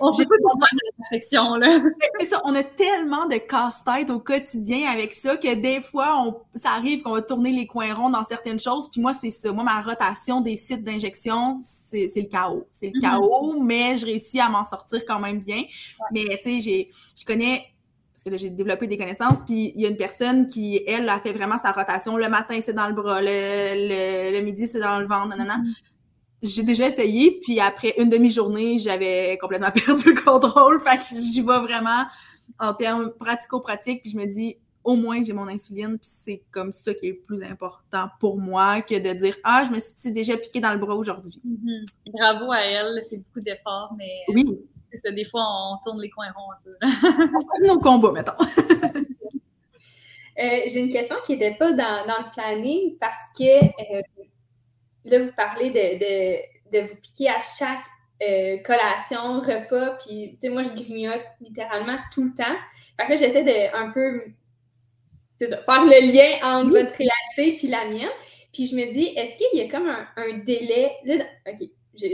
on peut pas la perfection, là. C'est ça, on a tellement de casse-tête au quotidien avec ça que des fois, on, ça arrive qu'on va tourner les coins ronds dans certaines choses. Puis moi, c'est ça. Moi, ma rotation des sites d'injection, c'est le chaos. C'est le mm-hmm. chaos, mais je réussis à m'en sortir quand même bien. Mais tu sais, je connais parce que là, j'ai développé des connaissances, puis il y a une personne qui, elle, a fait vraiment sa rotation. Le matin, c'est dans le bras, le, le, midi, c'est dans le ventre, nanana. Mm-hmm j'ai déjà essayé, puis après une demi-journée, j'avais complètement perdu le contrôle. Fait que j'y vais vraiment en termes pratico-pratiques, puis je me dis au moins j'ai mon insuline, puis c'est comme ça qui est le plus important pour moi que de dire Ah, je me suis déjà piqué dans le bras aujourd'hui. Mm-hmm. Bravo à elle, c'est beaucoup d'efforts, mais oui. ça, des fois on tourne les coins ronds un peu. on nos combats, mettons. Euh, j'ai une question qui n'était pas dans, dans, le planning parce que euh, là, vous parlez de, de, vous piquer à chaque euh, collation, repas, puis, tu sais, moi, je grignote littéralement tout le temps. Fait que là, j'essaie de un peu, c'est ça, faire le lien entre votre réalité puis la mienne. Puis je me dis, est-ce qu'il y a comme un, délai, là, OK,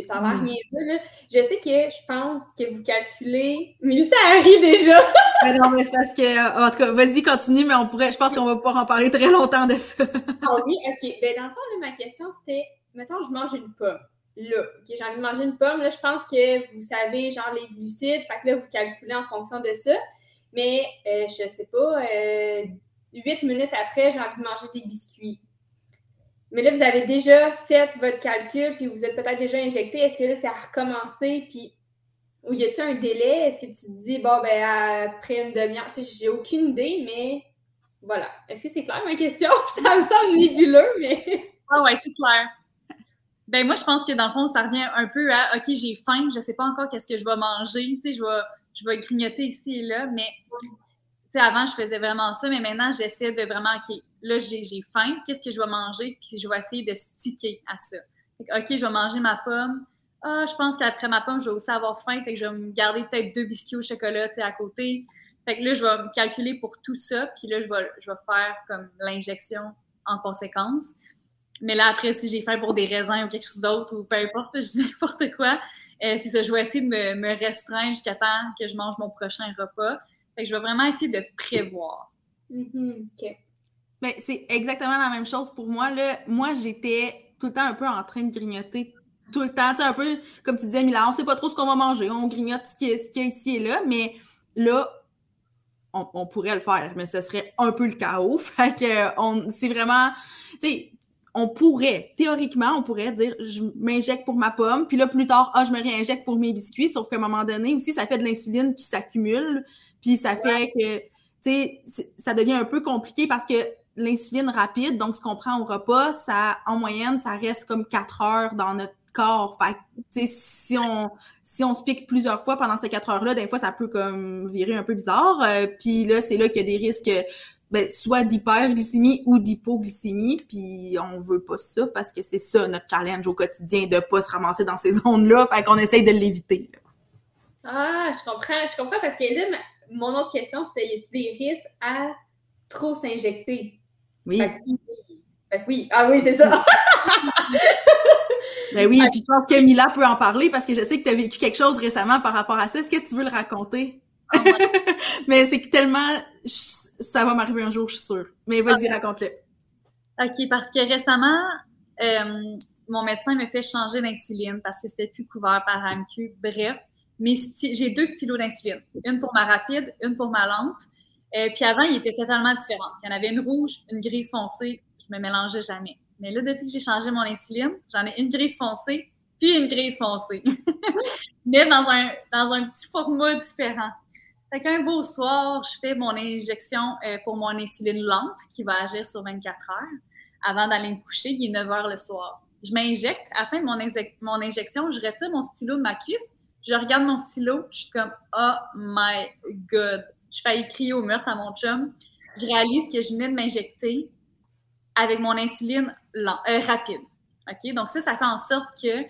ça va rien dire, là. Je sais que je pense que vous calculez, mais ça arrive déjà! non, mais c'est parce que, en tout cas, vas-y, continue, mais on pourrait, je pense qu'on va pouvoir en parler très longtemps de ça. ah oui, OK. Ben, dans le fond, ma question, c'était, mettons, je mange une pomme. là. j'ai envie de manger une pomme. Là, je pense que vous savez, genre, les glucides. Fait que là, vous calculez en fonction de ça. Mais, euh, je sais pas, euh, huit minutes après, j'ai envie de manger des biscuits. Mais là, vous avez déjà fait votre calcul, puis vous êtes peut-être déjà injecté. Est-ce que là, c'est à recommencer? Puis, ou y a-t-il un délai? Est-ce que tu te dis, bon, ben, après une demi-heure, tu sais, j'ai aucune idée, mais voilà. Est-ce que c'est clair ma question? Ça me semble nébuleux, mais. Ah ouais, c'est clair. Ben, moi, je pense que dans le fond, ça revient un peu à, OK, j'ai faim, je sais pas encore qu'est-ce que je vais manger. Tu sais, je vais, je vais grignoter ici et là, mais avant, je faisais vraiment ça, mais maintenant, j'essaie de vraiment, OK, là, j'ai faim, qu'est-ce que je vais manger? Puis je vais essayer de sticker à ça. OK, je vais manger ma pomme. Ah, je pense qu'après ma pomme, je vais aussi avoir faim, fait que je vais me garder peut-être deux biscuits au chocolat, à côté. Fait que là, je vais me calculer pour tout ça, puis là, je vais, je vais faire comme l'injection en conséquence. Mais là, après, si j'ai faim pour des raisins ou quelque chose d'autre, ou peu importe, je dis n'importe quoi, euh, c'est ça, je vais essayer de me, me restreindre jusqu'à temps que je mange mon prochain repas. Fait que je vais vraiment essayer de prévoir. Mm-hmm. Mais c'est exactement la même chose pour moi. Là. Moi, j'étais tout le temps un peu en train de grignoter tout le temps. Tu sais, un peu comme tu disais, Mila, on sait pas trop ce qu'on va manger. On grignote ce qui est, ce qui est ici et là. Mais là, on, pourrait le faire, mais ce serait un peu le chaos. Fait que c'est vraiment. Tu sais, on pourrait, théoriquement, on pourrait dire je m'injecte pour ma pomme, puis là, plus tard, ah, je me réinjecte pour mes biscuits, sauf qu'à un moment donné aussi, ça fait de l'insuline qui s'accumule. Puis ça fait que, tu sais, ça devient un peu compliqué parce que l'insuline rapide, donc ce qu'on prend au repas, ça, en moyenne, ça reste comme quatre heures dans notre corps. Fait tu sais, si on, si on se pique plusieurs fois pendant ces quatre heures-là, des fois, ça peut comme virer un peu bizarre. Euh, puis là, c'est là qu'il y a des risques ben, soit d'hyperglycémie ou d'hypoglycémie, puis on veut pas ça parce que c'est ça notre challenge au quotidien de pas se ramasser dans ces zones-là, fait qu'on essaye de l'éviter. Ah, je comprends, je comprends parce que là, mon autre question, c'était y a-t-il des risques à trop s'injecter? Oui. oui. Ah oui, c'est ça. ben oui, et puis je pense que Mila peut en parler parce que je sais que tu as vécu quelque chose récemment par rapport à ça. Est-ce que tu veux le raconter? Ah, Mais c'est que tellement ça va m'arriver un jour, je suis sûre. Mais vas-y, raconte-le. OK, parce que récemment, euh, mon médecin m'a fait changer d'insuline parce que c'était plus couvert par AMQ. Bref, j'ai deux stylos d'insuline. Une pour ma rapide, une pour ma lente. Euh, puis avant, ils étaient totalement différents. Il y en avait une rouge, une grise foncée. Je me mélangeais jamais. Mais là, depuis que j'ai changé mon insuline, j'en ai une grise foncée, puis une grise foncée. Mais dans un, dans un petit format différent. Fait qu'un beau soir, je fais mon injection euh, pour mon insuline lente qui va agir sur 24 heures avant d'aller me coucher, il est 9 heures le soir. Je m'injecte. À la fin de mon, injection, je retire mon stylo de ma cuisse je regarde mon stylo, je suis comme Oh my God. Je fais crier au meurtre à mon chum. Je réalise que je venais de m'injecter avec mon insuline euh, rapide. Donc, ça, ça fait en sorte que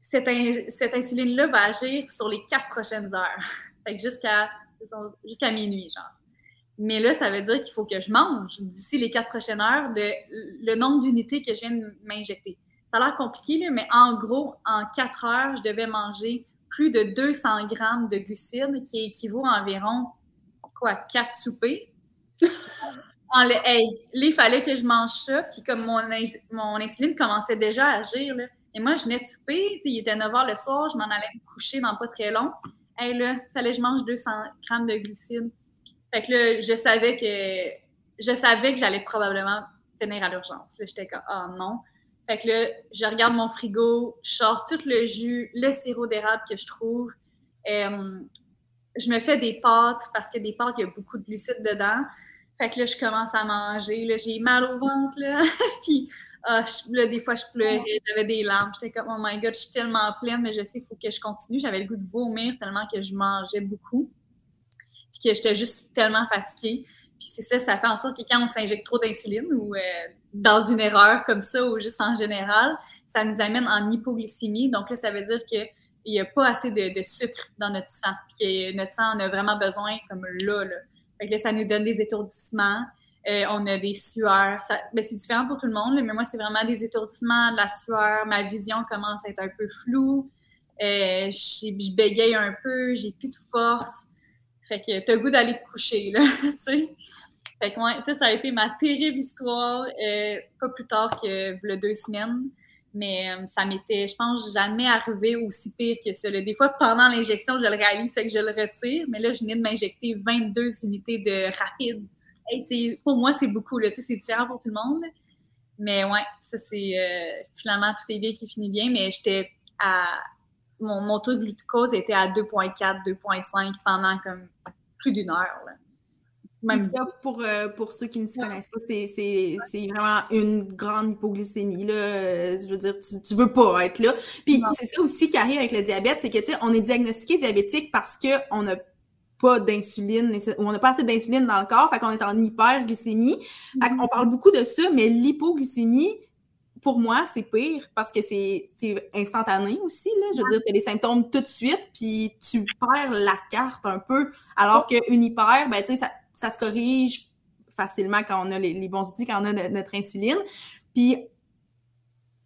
cette, insuline-là va agir sur les quatre prochaines heures. Fait que jusqu'à jusqu'à minuit, genre. Mais là, ça veut dire qu'il faut que je mange d'ici les quatre prochaines heures de le nombre d'unités que je viens de m'injecter. Ça a l'air compliqué, là, mais en gros, en quatre heures, je devais manger plus de 200 grammes de glucides, qui équivaut à environ, quoi, quatre soupers. en le, il fallait que je mange ça, puis comme mon, mon insuline commençait déjà à agir, là, et moi, je venais de souper, il était 9 h le soir, je m'en allais me coucher dans pas très long. Et là, fallait que je mange 200 grammes de glucides. Fait que là, je savais que je savais que j'allais probablement tenir à l'urgence. J'étais comme, oh non. Fait que là, je regarde mon frigo, je sors tout le jus, le sirop d'érable que je trouve. Euh, je me fais des pâtes parce que des pâtes, il y a beaucoup de glucides dedans. Fait que là, je commence à manger. Là, j'ai mal au ventre, là. Puis, ah, là, des fois, je pleurais, j'avais des larmes. J'étais comme, oh my God, je suis tellement pleine, mais je sais, il faut que je continue. J'avais le goût de vomir tellement que je mangeais beaucoup. Puis que j'étais juste tellement fatiguée. Puis c'est ça, ça fait en sorte que quand on s'injecte trop d'insuline ou euh, dans une erreur comme ça ou juste en général, ça nous amène en hypoglycémie. Donc là, ça veut dire qu'il n'y a pas assez de, sucre dans notre sang, puis que notre sang en a vraiment besoin comme là. là. Fait que là, ça nous donne des étourdissements. Euh, on a des sueurs. Ben, c'est différent pour tout le monde, mais moi, c'est vraiment des étourdissements, de la sueur. Ma vision commence à être un peu floue. Euh, je bégaye un peu, j'ai plus de force. Fait que t'as goût d'aller te coucher, là, tu sais. Fait que ça, ça a été ma terrible histoire, euh, pas plus tard que le deux semaines. Mais ça m'était, je pense, jamais arrivé aussi pire que ça. Des fois, pendant l'injection, je le réalise, c'est que je le retire. Mais là, je venais de m'injecter 22 unités de rapide. Pour moi, c'est beaucoup. Là, c'est différent pour tout le monde. Mais ouais, ça, c'est euh, finalement, tout est bien qui finit bien. Mais j'étais à. Mon, mon taux de glucose était à 2,4, 2,5 pendant comme plus d'une heure. Là pour, euh, pour ceux qui ne se connaissent pas, c'est vraiment une grande hypoglycémie. Là. Je veux dire, tu, tu veux pas être là. Puis c'est ça aussi qui arrive avec le diabète, c'est que tu sais, on est diagnostiqué diabétique parce qu'on n'a pas d'insuline ou on n'a pas assez d'insuline dans le corps, fait qu'on est en hyperglycémie. Fait on parle beaucoup de ça, mais l'hypoglycémie, pour moi, c'est pire parce que c'est instantané aussi. Là. Je veux dire, tu as des symptômes tout de suite, puis tu perds la carte un peu. Alors qu'une hyper, ben, tu sais, ça, ça se corrige facilement quand on a les, bons outils, quand on a notre insuline. Puis,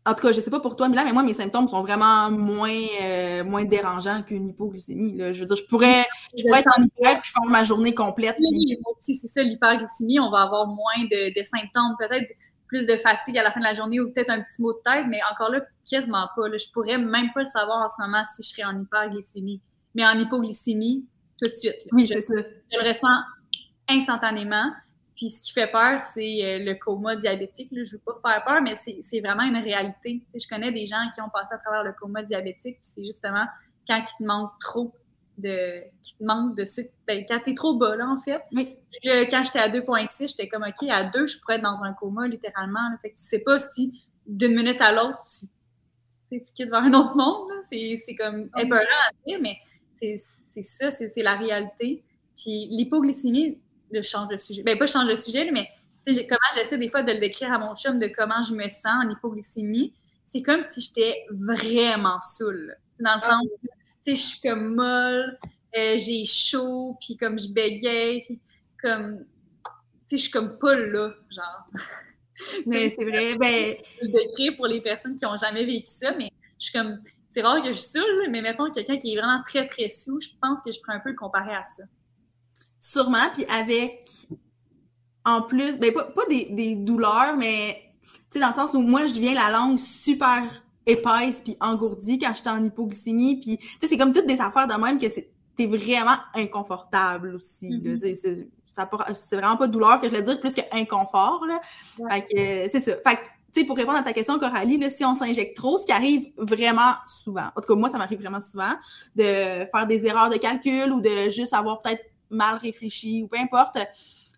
en tout cas, je sais pas pour toi, Mila, mais moi, mes symptômes sont vraiment moins, euh, moins dérangeants qu'une hypoglycémie. Je veux dire, je pourrais, je pourrais être en hyper puis faire ma journée complète. Oui, aussi, c'est ça, l'hyperglycémie. On va avoir moins de, symptômes, peut-être plus de fatigue à la fin de la journée ou peut-être un petit mot de tête, mais encore là, quasiment pas. Je Je pourrais même pas le savoir en ce moment si je serais en hyperglycémie. Mais en hypoglycémie, tout de suite. Oui, c'est ça. Je le ressens instantanément. Puis ce qui fait peur, c'est euh, le coma diabétique. je ne veux pas faire peur, mais c'est vraiment une réalité. je connais des gens qui ont passé à travers le coma diabétique, puis c'est justement quand il te manque trop de. qui te manque de sucre. Ben, quand tu es trop bas, là, en fait. Oui. quand j'étais à 2,6, j'étais comme OK, à 2, je pourrais être dans un coma, littéralement. Fait que tu sais pas si d'une minute à l'autre, tu, tu quittes vers un autre monde. C'est comme épeurant à dire, mais c'est ça, c'est la réalité. Puis l'hypoglycémie, le change de sujet. Ben, pas change de sujet, mais comment j'essaie des fois de le décrire à mon chum de comment je me sens en hypoglycémie. C'est comme si j'étais vraiment saoule. Dans le ah. sens sais, je suis comme molle, euh, j'ai chaud, puis comme je bégaye, puis comme, tu sais, je suis comme pas là, genre. Mais c'est vrai, ben... Décrire pour les personnes qui ont jamais vécu ça, mais je suis comme, c'est rare que je suis saoule, mais mettons quelqu'un qui est vraiment très, très sous, je pense que je prends un peu le comparé à ça. Sûrement, puis avec, en plus, ben pas, des, des douleurs, mais tu sais, dans le sens où moi, je deviens la langue super épaisse puis engourdie quand j'étais en hypoglycémie, puis tu sais, c'est comme toutes des affaires de même que t'es vraiment inconfortable aussi. Mm-hmm. C'est vraiment pas douleur que je le dire, plus que inconfort. Là. Fait que c'est ça. Fait que, tu sais, pour répondre à ta question, Coralie, là, si on s'injecte trop, ce qui arrive vraiment souvent, en tout cas, moi, ça m'arrive vraiment souvent, de faire des erreurs de calcul ou de juste avoir peut-être mal réfléchi ou peu importe,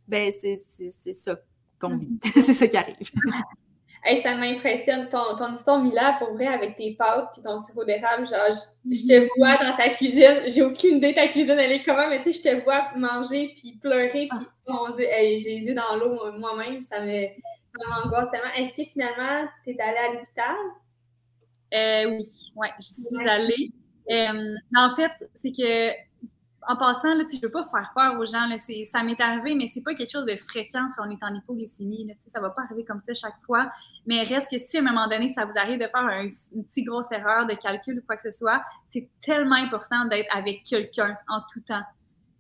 ben c'est ça qu'on vit. c'est ça qui arrive. Hey, ça m'impressionne. Ton, ton histoire, Mila, pour vrai, avec tes pâtes puis ton sirop d'érable, genre, je, te vois dans ta cuisine. J'ai aucune idée de ta cuisine, elle est comment, mais tu sais, je te vois manger puis pleurer puis, mon Dieu, j'ai les yeux dans l'eau moi-même, ça m'angoisse tellement. Est-ce que finalement, tu es allée à l'hôpital? Euh, oui, ouais, je suis allée. Euh, en fait, c'est que en passant, là, je ne veux pas faire peur aux gens. Là, ça m'est arrivé, mais c'est pas quelque chose de fréquent si on est en hypoglycémie. Là, ça va pas arriver comme ça chaque fois. Mais reste que si à un moment donné, ça vous arrive de faire une si grosse erreur de calcul ou quoi que ce soit, c'est tellement important d'être avec quelqu'un en tout temps.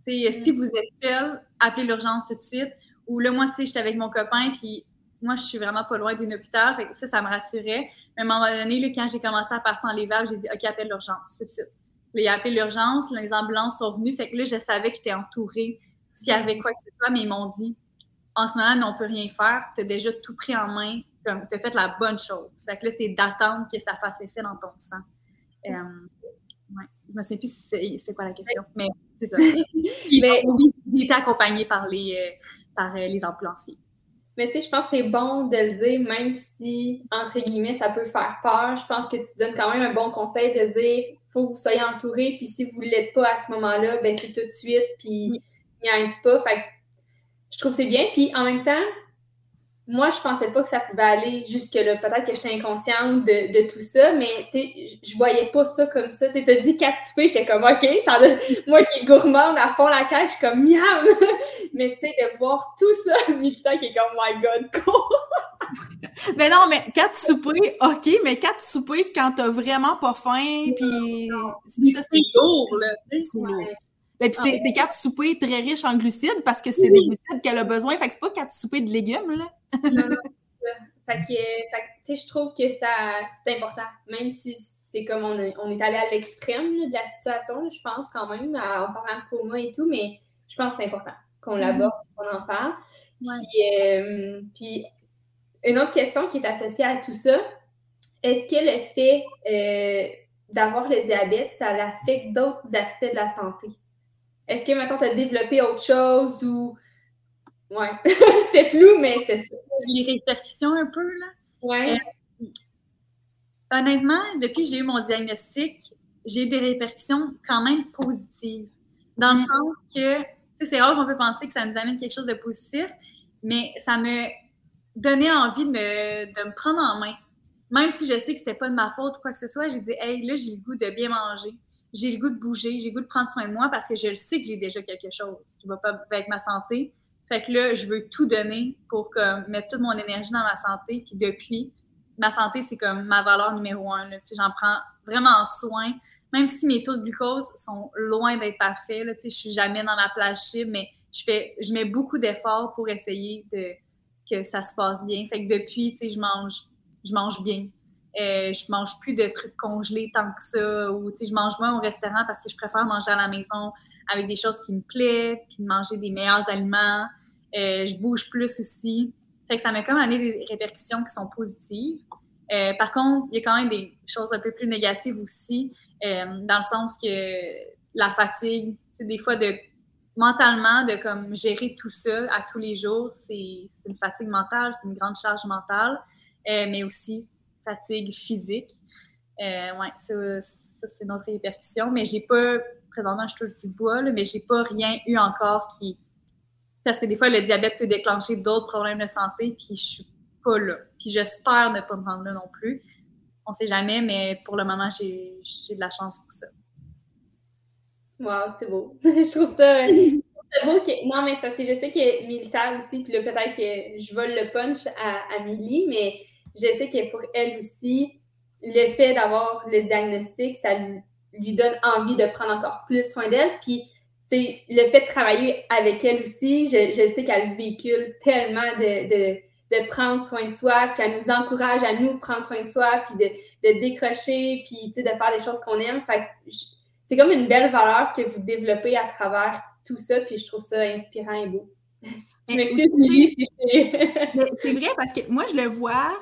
Si vous êtes seul, appelez l'urgence tout de suite. Ou le moi, j'étais avec mon copain, puis moi, je suis vraiment pas loin d'une hôpital. Fait ça, ça me rassurait. Mais à un moment donné, quand j'ai commencé à partir en les j'ai dit OK, appelle l'urgence tout de suite il a appelé l'urgence, les ambulances sont venues. Fait que là, je savais que j'étais entourée s'il y avait quoi que ce soit, mais ils m'ont dit en ce moment, on ne peut rien faire. Tu as déjà tout pris en main. Tu as fait la bonne chose. Fait que là, c'est d'attendre que ça fasse effet dans ton sang. Euh, ouais. Je me sais plus si c'est quoi la question, mais c'est ça. mais, il était accompagné par les, euh, par euh, les ambulanciers. Mais tu sais, je pense que c'est bon de le dire, même si, entre guillemets, ça peut faire peur. Je pense que tu donnes quand même un bon conseil de dire faut que vous soyez entouré, puis si vous ne l'êtes pas à ce moment-là, ben c'est tout de suite, puis n'y pas. Fait je trouve que c'est bien. Puis en même temps, moi, je pensais pas que ça pouvait aller jusque-là. Peut-être que j'étais inconsciente de, tout ça, mais je voyais pas ça comme ça. Tu as dit quatre soupers, j'étais comme OK, ça moi qui est gourmande à fond la cage, je suis comme miam! mais tu sais, de voir tout ça, Mélissa qui est comme my God, quoi! mais non, mais quatre soupers, OK, mais quatre soupers quand t'as vraiment pas faim, puis... C'est lourd, là. C'est lourd. Ben, puis c'est quatre soupers très riches en glucides parce que c'est des glucides qu'elle a besoin. Fait que c'est pas quatre soupers de légumes, là. Fait Fait que, tu sais, je trouve que ça, c'est important, même si c'est comme on, on, est allé à l'extrême de la situation, je pense quand même, en parlant de coma et tout, mais je pense que c'est important qu'on l'aborde, qu'on en parle. Euh, puis, une autre question qui est associée à tout ça, est-ce que le fait euh, d'avoir le diabète, ça affecte d'autres aspects de la santé? Est-ce que maintenant tu as développé autre chose ou. Ouais, c'était flou, mais c'était ça. Les répercussions un peu, là. Ouais. Euh, honnêtement, depuis que j'ai eu mon diagnostic, j'ai eu des répercussions quand même positives. Dans le mm. sens que, tu sais, c'est rare qu'on peut penser que ça nous amène quelque chose de positif, mais ça me donnait envie de me, de me prendre en main. Même si je sais que c'était pas de ma faute ou quoi que ce soit, j'ai dit, hey, là, j'ai le goût de bien manger j'ai le goût de bouger, j'ai le goût de prendre soin de moi parce que je le sais que j'ai déjà quelque chose qui va pas avec ma santé. Fait que là, je veux tout donner pour mettre toute mon énergie dans ma santé. Puis depuis, ma santé, c'est comme ma valeur numéro un. J'en prends vraiment soin. Même si mes taux de glucose sont loin d'être parfaits, là, je suis jamais dans ma plage cible, mais je fais, je mets beaucoup d'efforts pour essayer de, que ça se passe bien. Fait que depuis, je mange, je mange bien. Euh, je mange plus de trucs congelés tant que ça, ou je mange moins au restaurant parce que je préfère manger à la maison avec des choses qui me plaisent, puis de manger des meilleurs aliments. Euh, je bouge plus aussi. Fait que ça m'a comme amené des répercussions qui sont positives. Euh, par contre, il y a quand même des choses un peu plus négatives aussi, dans le sens que la fatigue, des fois de mentalement de comme gérer tout ça à tous les jours, c'est une fatigue mentale, c'est une grande charge mentale, mais aussi fatigue physique. Euh, ouais, ça, c'est une autre répercussion. Mais j'ai pas, présentement, je touche du bois, mais j'ai pas rien eu encore qui. Parce que des fois, le diabète peut déclencher d'autres problèmes de santé, puis je suis pas là. Puis j'espère ne pas me rendre là non plus. On sait jamais, mais pour le moment, j'ai de la chance pour ça. Wow, c'est beau. je trouve ça. C'est beau que... Non, mais c'est parce que je sais que Mélissa aussi, puis là, peut-être que je vole le punch à, à Milly, mais je sais que pour elle aussi, le fait d'avoir le diagnostic, ça lui donne envie de prendre encore plus soin d'elle. Puis, c'est le fait de travailler avec elle aussi, je, sais qu'elle véhicule tellement de, prendre soin de soi, qu'elle nous encourage à nous prendre soin de soi, puis de, décrocher, puis de faire des choses qu'on aime. Fait c'est comme une belle valeur que vous développez à travers tout ça, puis je trouve ça inspirant et beau. Merci, C'est vrai parce que moi, je le vois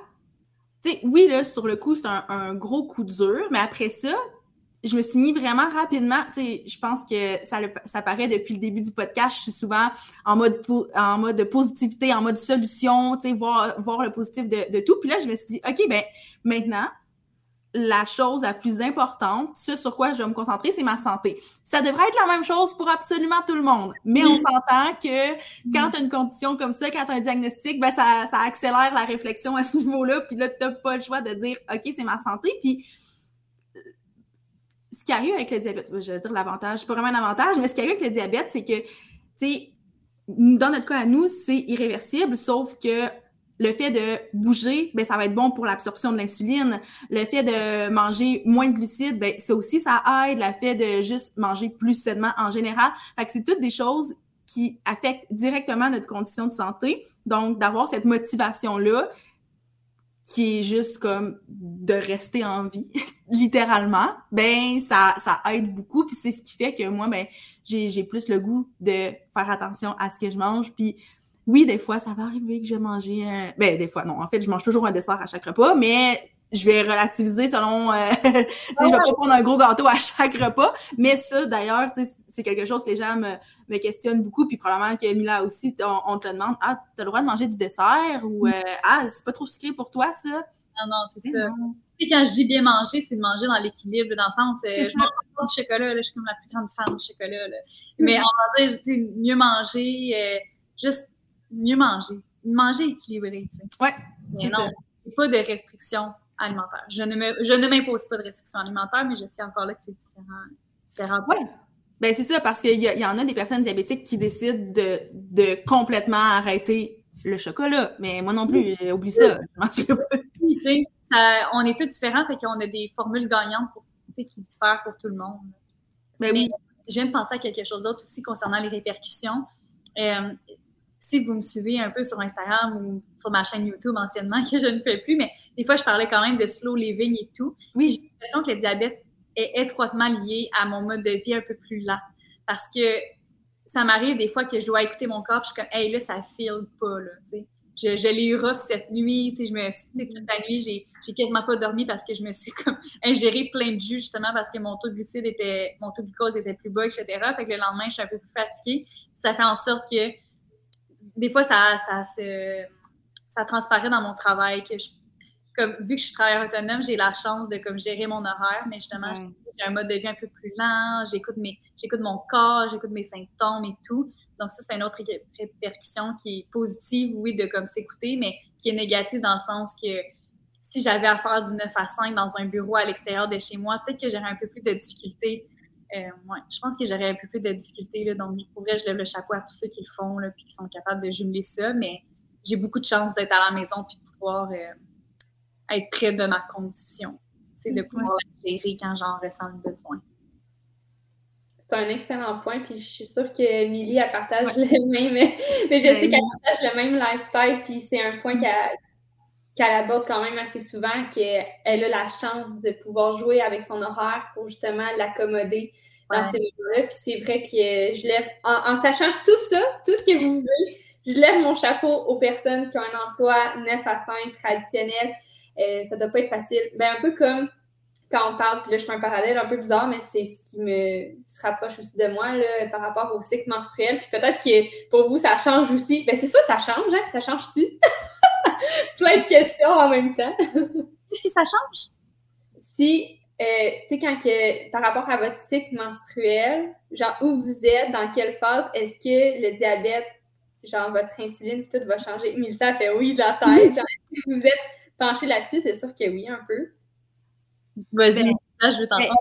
oui, là, sur le coup, c'est un, gros coup dur, mais après ça, je me suis mis vraiment rapidement, je pense que ça, ça paraît depuis le début du podcast, je suis souvent en mode, en mode positivité, en mode solution, tu voir, voir le positif de, de, tout. Puis là, je me suis dit, OK, ben maintenant, la chose la plus importante, ce sur quoi je vais me concentrer, c'est ma santé. Ça devrait être la même chose pour absolument tout le monde. Mais on s'entend que quand tu as une condition comme ça, quand tu as un diagnostic, ben ça, ça accélère la réflexion à ce niveau-là. Puis là, tu n'as pas le choix de dire OK, c'est ma santé. Puis ce qui arrive avec le diabète, je veux dire l'avantage, c'est pas vraiment un avantage, mais ce qui arrive avec le diabète, c'est que, tu sais, dans notre cas à nous, c'est irréversible, sauf que le fait de bouger, ben, ça va être bon pour l'absorption de l'insuline. Le fait de manger moins de glucides, ben, ça aussi, ça aide. Le fait de juste manger plus sainement en général. Fait que c'est toutes des choses qui affectent directement notre condition de santé. Donc, d'avoir cette motivation-là, qui est juste comme de rester en vie, littéralement, ben ça, ça aide beaucoup. Puis c'est ce qui fait que moi, ben j'ai plus le goût de faire attention à ce que je mange. Puis oui, des fois, ça va arriver que je vais manger. Ben, des fois, non. En fait, je mange toujours un dessert à chaque repas, mais je vais relativiser selon... Euh... je vais pas prendre un gros gâteau à chaque repas. Mais ça, d'ailleurs, c'est quelque chose que les gens me, me, questionnent beaucoup. Puis probablement que Mila aussi, on, te demande « Ah, t'as le droit de manger du dessert? » ou mm. euh, Ah, c'est pas trop sucré pour toi, ça? » Non, non, c'est ça. Tu sais, quand je dis bien manger, c'est de manger dans l'équilibre, dans le sens, euh, je mange du chocolat, là, je suis comme la plus grande fan du chocolat. Là. Mais on va dire, tu sais, mieux manger, euh, juste mieux manger. Manger équilibré, tu sais. Oui. Mais non, pas de restrictions alimentaires. Je ne, je ne m'impose pas de restrictions alimentaires, mais je sais encore là que c'est différent. différent oui. Ben c'est ça, parce qu'il y, y, en a des personnes diabétiques qui décident de, de complètement arrêter le chocolat. Mais moi non plus, oublie ça. tu sais, on est tous différents, fait qu'on a des formules gagnantes pour, qui diffèrent pour tout le monde. Ben oui. je viens de penser à quelque chose d'autre aussi concernant les répercussions. Euh, si vous me suivez un peu sur Instagram ou sur ma chaîne YouTube anciennement, que je ne fais plus, mais des fois, je parlais quand même de slow living et tout. Oui. J'ai l'impression que le diabète est étroitement lié à mon mode de vie un peu plus lent. Parce que ça m'arrive des fois que je dois écouter mon corps, je suis comme, hey, là, ça file pas, là, tu sais. Je, je l'ai eu rough cette nuit, tu sais, je me suis, toute la nuit, j'ai, j'ai quasiment pas dormi parce que je me suis comme ingéré plein de jus, justement, parce que mon taux de glucide était, mon taux de glucose était plus bas, etc. Fait que le lendemain, je suis un peu plus fatiguée. Ça fait en sorte que, des fois, ça, ça se, ça transparaît dans mon travail, que je, comme, vu que je suis travailleur autonome, j'ai la chance de, comme, gérer mon horaire, mais justement, j'ai un mode de vie un peu plus lent, j'écoute mes, j'écoute mon corps, j'écoute mes symptômes et tout. Donc, ça, c'est une autre répercussion qui est positive, oui, de comme s'écouter, mais qui est négative dans le sens que si j'avais à faire du 9 à 5 dans un bureau à l'extérieur de chez moi, peut-être que j'aurais un peu plus de difficultés. Euh, ouais, je pense que j'aurais un peu plus de difficultés. Là, donc, pour vrai, je lève le chapeau à tous ceux qui le font puis qui sont capables de jumeler ça. Mais j'ai beaucoup de chance d'être à la maison puis de pouvoir euh, être près de ma condition. C'est de pouvoir la gérer quand j'en ressens le besoin c'est un excellent point. Puis je suis sûre que Milly, elle partage le même, mais je sais ben qu'elle partage le même lifestyle. Puis c'est un point qu'elle aborde quand même assez souvent, qu'elle a la chance de pouvoir jouer avec son horaire pour justement l'accommoder dans ces moments-là. Puis c'est vrai que je lève, en, sachant tout ça, tout ce que vous voulez, je lève mon chapeau aux personnes qui ont un emploi 9 à 5 traditionnel. Euh, ça doit pas être facile. Ben, un peu comme quand on parle, puis là, je fais un parallèle un peu bizarre, mais c'est ce qui me se rapproche aussi de moi là, par rapport au cycle menstruel. Puis peut-être que pour vous, ça change aussi. Ben, c'est ça, ça change, hein? Ça change-tu? Plein de questions en même temps. si ça change? Si, euh, tu sais, quand que, par rapport à votre cycle menstruel, genre, où vous êtes, dans quelle phase, est-ce que le diabète, genre, votre insuline, tout va changer? Mais ça fait oui de la tête. Genre, vous êtes penché là-dessus, c'est sûr que oui, un peu. Vas-y, ben, je veux t'entendre.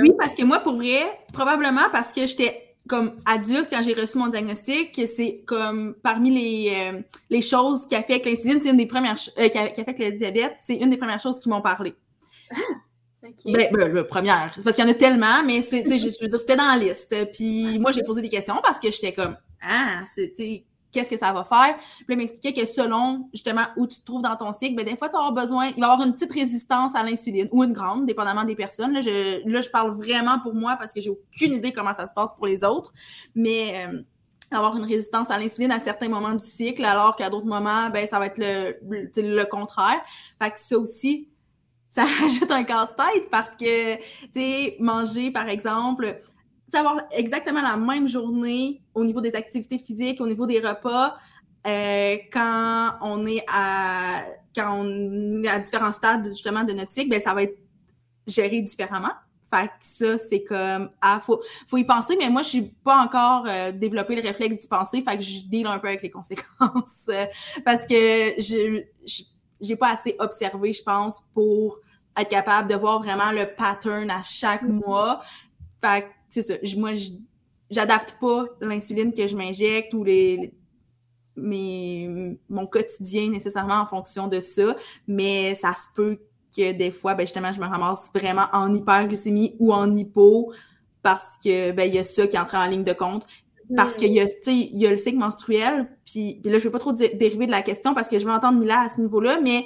Oui, parce que moi, pour vrai, probablement parce que j'étais comme adulte quand j'ai reçu mon diagnostic, c'est comme parmi les, euh, les choses qui affectent l'insuline, c'est une des premières euh, qui, affectent le diabète, c'est une des premières choses qui m'ont parlé. Ah, ben, ben, la première. C'est parce qu'il y en a tellement, mais c'est, je, je veux dire, c'était dans la liste. Puis moi, j'ai posé des questions parce que j'étais comme, ah, c'était qu'est-ce que ça va faire. Puis il m'expliquait que selon justement où tu te trouves dans ton cycle, ben, des fois, tu vas avoir besoin, il va y avoir une petite résistance à l'insuline ou une grande, dépendamment des personnes. Là, je, parle vraiment pour moi parce que j'ai aucune idée comment ça se passe pour les autres. Mais euh, avoir une résistance à l'insuline à certains moments du cycle, alors qu'à d'autres moments, ben, ça va être le, contraire. Fait que ça aussi, ça ajoute un casse-tête parce que, tu sais, manger, par exemple, avoir exactement la même journée au niveau des activités physiques, au niveau des repas, euh, quand on est à quand on est à différents stades justement de notre cycle, ben ça va être géré différemment. Fait que ça, c'est comme ah, faut, faut y penser, mais moi, je suis pas encore euh, développé le réflexe d'y penser, fait que je deal un peu avec les conséquences. parce que je j'ai pas assez observé, je pense, pour être capable de voir vraiment le pattern à chaque mm-hmm. mois. Fait que c'est ça. Moi, j'adapte pas l'insuline que je m'injecte ou les, mes, mon quotidien nécessairement en fonction de ça, mais ça se peut que des fois, ben justement, je me ramasse vraiment en hyperglycémie ou en hypo parce que ben il y a ça qui entre en ligne de compte. Parce qu'il y a, il y a le cycle menstruel, puis, là, je vais pas trop dériver de la question parce que je vais entendre Mila à ce niveau-là, mais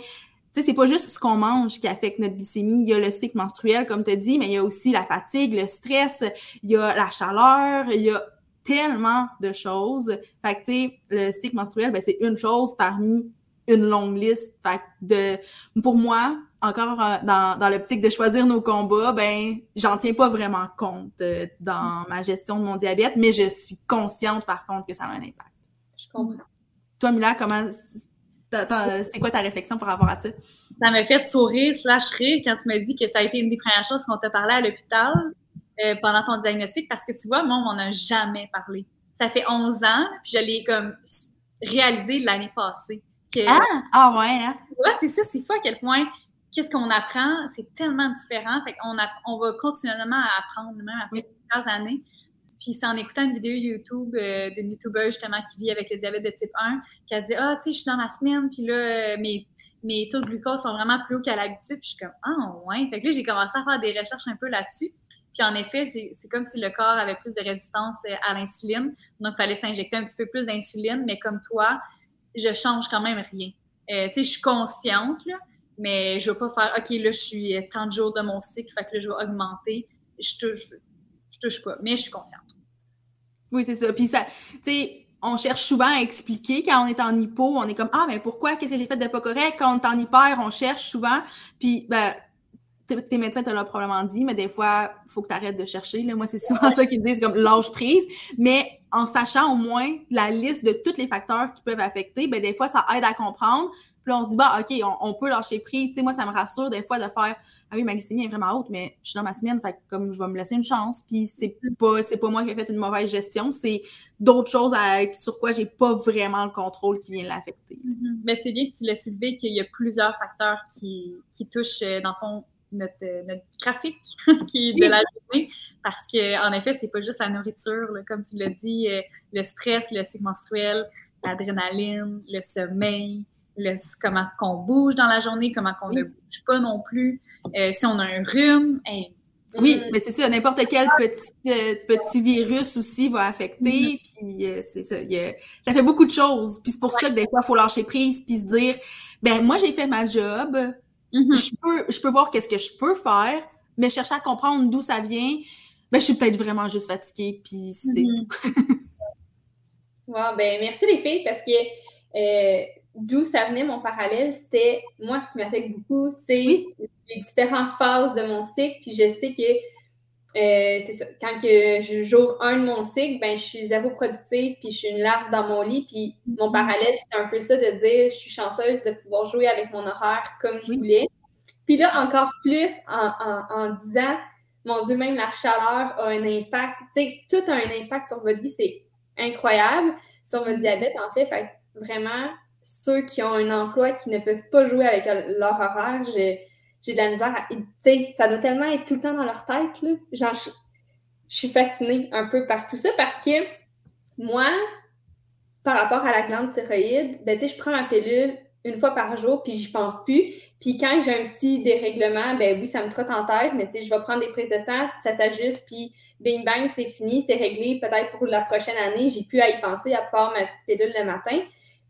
sais, c'est pas juste ce qu'on mange qui affecte notre glycémie. Il y a le cycle menstruel, comme tu as dit, mais il y a aussi la fatigue, le stress, il y a la chaleur, il y a tellement de choses. Fait que, tu sais, le cycle menstruel, ben, c'est une chose parmi une longue liste. Fait de, pour moi, encore euh, dans, dans l'optique de choisir nos combats, ben, j'en tiens pas vraiment compte euh, dans ma gestion de mon diabète, mais je suis consciente, par contre, que ça a un impact. Je comprends. Toi, Mila, comment c'est quoi ta réflexion par rapport à ça? Ça m'a fait sourire, slash rire quand tu m'as dit que ça a été une des premières choses qu'on t'a parlé à l'hôpital euh, pendant ton diagnostic parce que tu vois, moi, on m'en a jamais parlé. Ça fait 11 ans, puis je l'ai comme réalisé l'année passée. ah! Ah ouais, hein? Ouais, c'est ça, c'est fou à quel point qu'est-ce qu'on apprend, c'est tellement différent. Fait qu'on on va continuellement apprendre, même après plusieurs années. Puis c'est en écoutant une vidéo YouTube euh, d'une YouTuber justement qui vit avec le diabète de type 1, qui a dit Ah, tu sais, je suis dans ma semaine, puis là, euh, mes, mes taux de glucose sont vraiment plus hauts qu'à l'habitude. Puis je suis comme Ah, ouais. Fait que là, j'ai commencé à faire des recherches un peu là-dessus. Puis en effet, c'est comme si le corps avait plus de résistance euh, à l'insuline. Donc, il fallait s'injecter un petit peu plus d'insuline. Mais comme toi, je change quand même rien. Euh, tu sais, je suis consciente, là, mais je ne vais pas faire, OK, là, je suis tant de jours de mon cycle, fait que là, je vais augmenter. Je touche, je touche pas, mais je suis consciente. Oui, c'est ça. Puis ça, tu sais, on cherche souvent à expliquer quand on est en hypo, on est comme ah mais pourquoi? Qu'est-ce que j'ai fait de pas correct? Quand on est en hyper, on cherche souvent puis ben tes médecins te l'ont probablement dit, mais des fois, il faut que tu arrêtes de chercher. Là. Moi, c'est souvent ça qu'ils me disent, comme lâche prise. Mais en sachant au moins la liste de tous les facteurs qui peuvent affecter, ben, des fois, ça aide à comprendre. Puis là, on se dit, bah, OK, on, peut lâcher prise. Tu sais, moi, ça me rassure des fois de faire, ah oui, ma glycémie est vraiment haute, mais je suis dans ma semaine, fait comme je vais me laisser une chance. Puis c'est pas, c'est pas moi qui ai fait une mauvaise gestion, c'est d'autres choses sur quoi j'ai pas vraiment le contrôle qui vient l'affecter. Mm-hmm. Mais c'est bien que tu l'as soulevé qu'il y a plusieurs facteurs qui, qui touchent, euh, dans le fond, notre, notre graphique qui est de la journée. Parce qu'en effet, c'est pas juste la nourriture, comme tu l'as dit, euh, le stress, le cycle menstruel, l'adrénaline, le sommeil, le, comment qu'on bouge dans la journée, comment qu'on ne bouge pas non plus. Euh, si on a un rhume, oui, mais c'est ça, n'importe quel petit, euh, petit virus aussi va affecter, puis c'est ça, ça fait beaucoup de choses. Puis c'est pour ça que des fois, il faut lâcher prise, puis se dire, ben moi, j'ai fait ma job, Mm-hmm. je, peux, je peux voir qu'est-ce que je peux faire, mais chercher à comprendre d'où ça vient, ben, je suis peut-être vraiment juste fatiguée, puis c'est mm-hmm. tout. wow, ben merci les filles, parce que euh, d'où ça venait mon parallèle, c'était, moi, ce qui m'affecte beaucoup, c'est les différentes phases de mon cycle, puis je sais que euh, c'est ça. Quand que je jour un de mon cycle, ben, je suis zéro productive, puis je suis une larve dans mon lit. Puis mon parallèle, c'est un peu ça de dire je suis chanceuse de pouvoir jouer avec mon horaire comme je voulais. Puis là, encore plus en, en, disant mon Dieu, même la chaleur a un impact. Tu sais, tout a un impact sur votre vie, c'est incroyable. Sur votre diabète, en fait. Fait vraiment, ceux qui ont un emploi qui ne peuvent pas jouer avec leur horaire, j'ai de la misère à. Tu sais, ça doit tellement être tout le temps dans leur tête, là. Je, suis fascinée un peu par tout ça parce que moi, par rapport à la glande thyroïde, ben, je prends ma pilule une fois par jour, puis j'y pense plus. Puis quand j'ai un petit dérèglement, ben oui, ça me trotte en tête, mais tu sais, je vais prendre des prises de sang, puis ça s'ajuste, puis bing bang, c'est fini, c'est réglé. Peut-être pour la prochaine année, j'ai plus à y penser à part ma petite pilule le matin.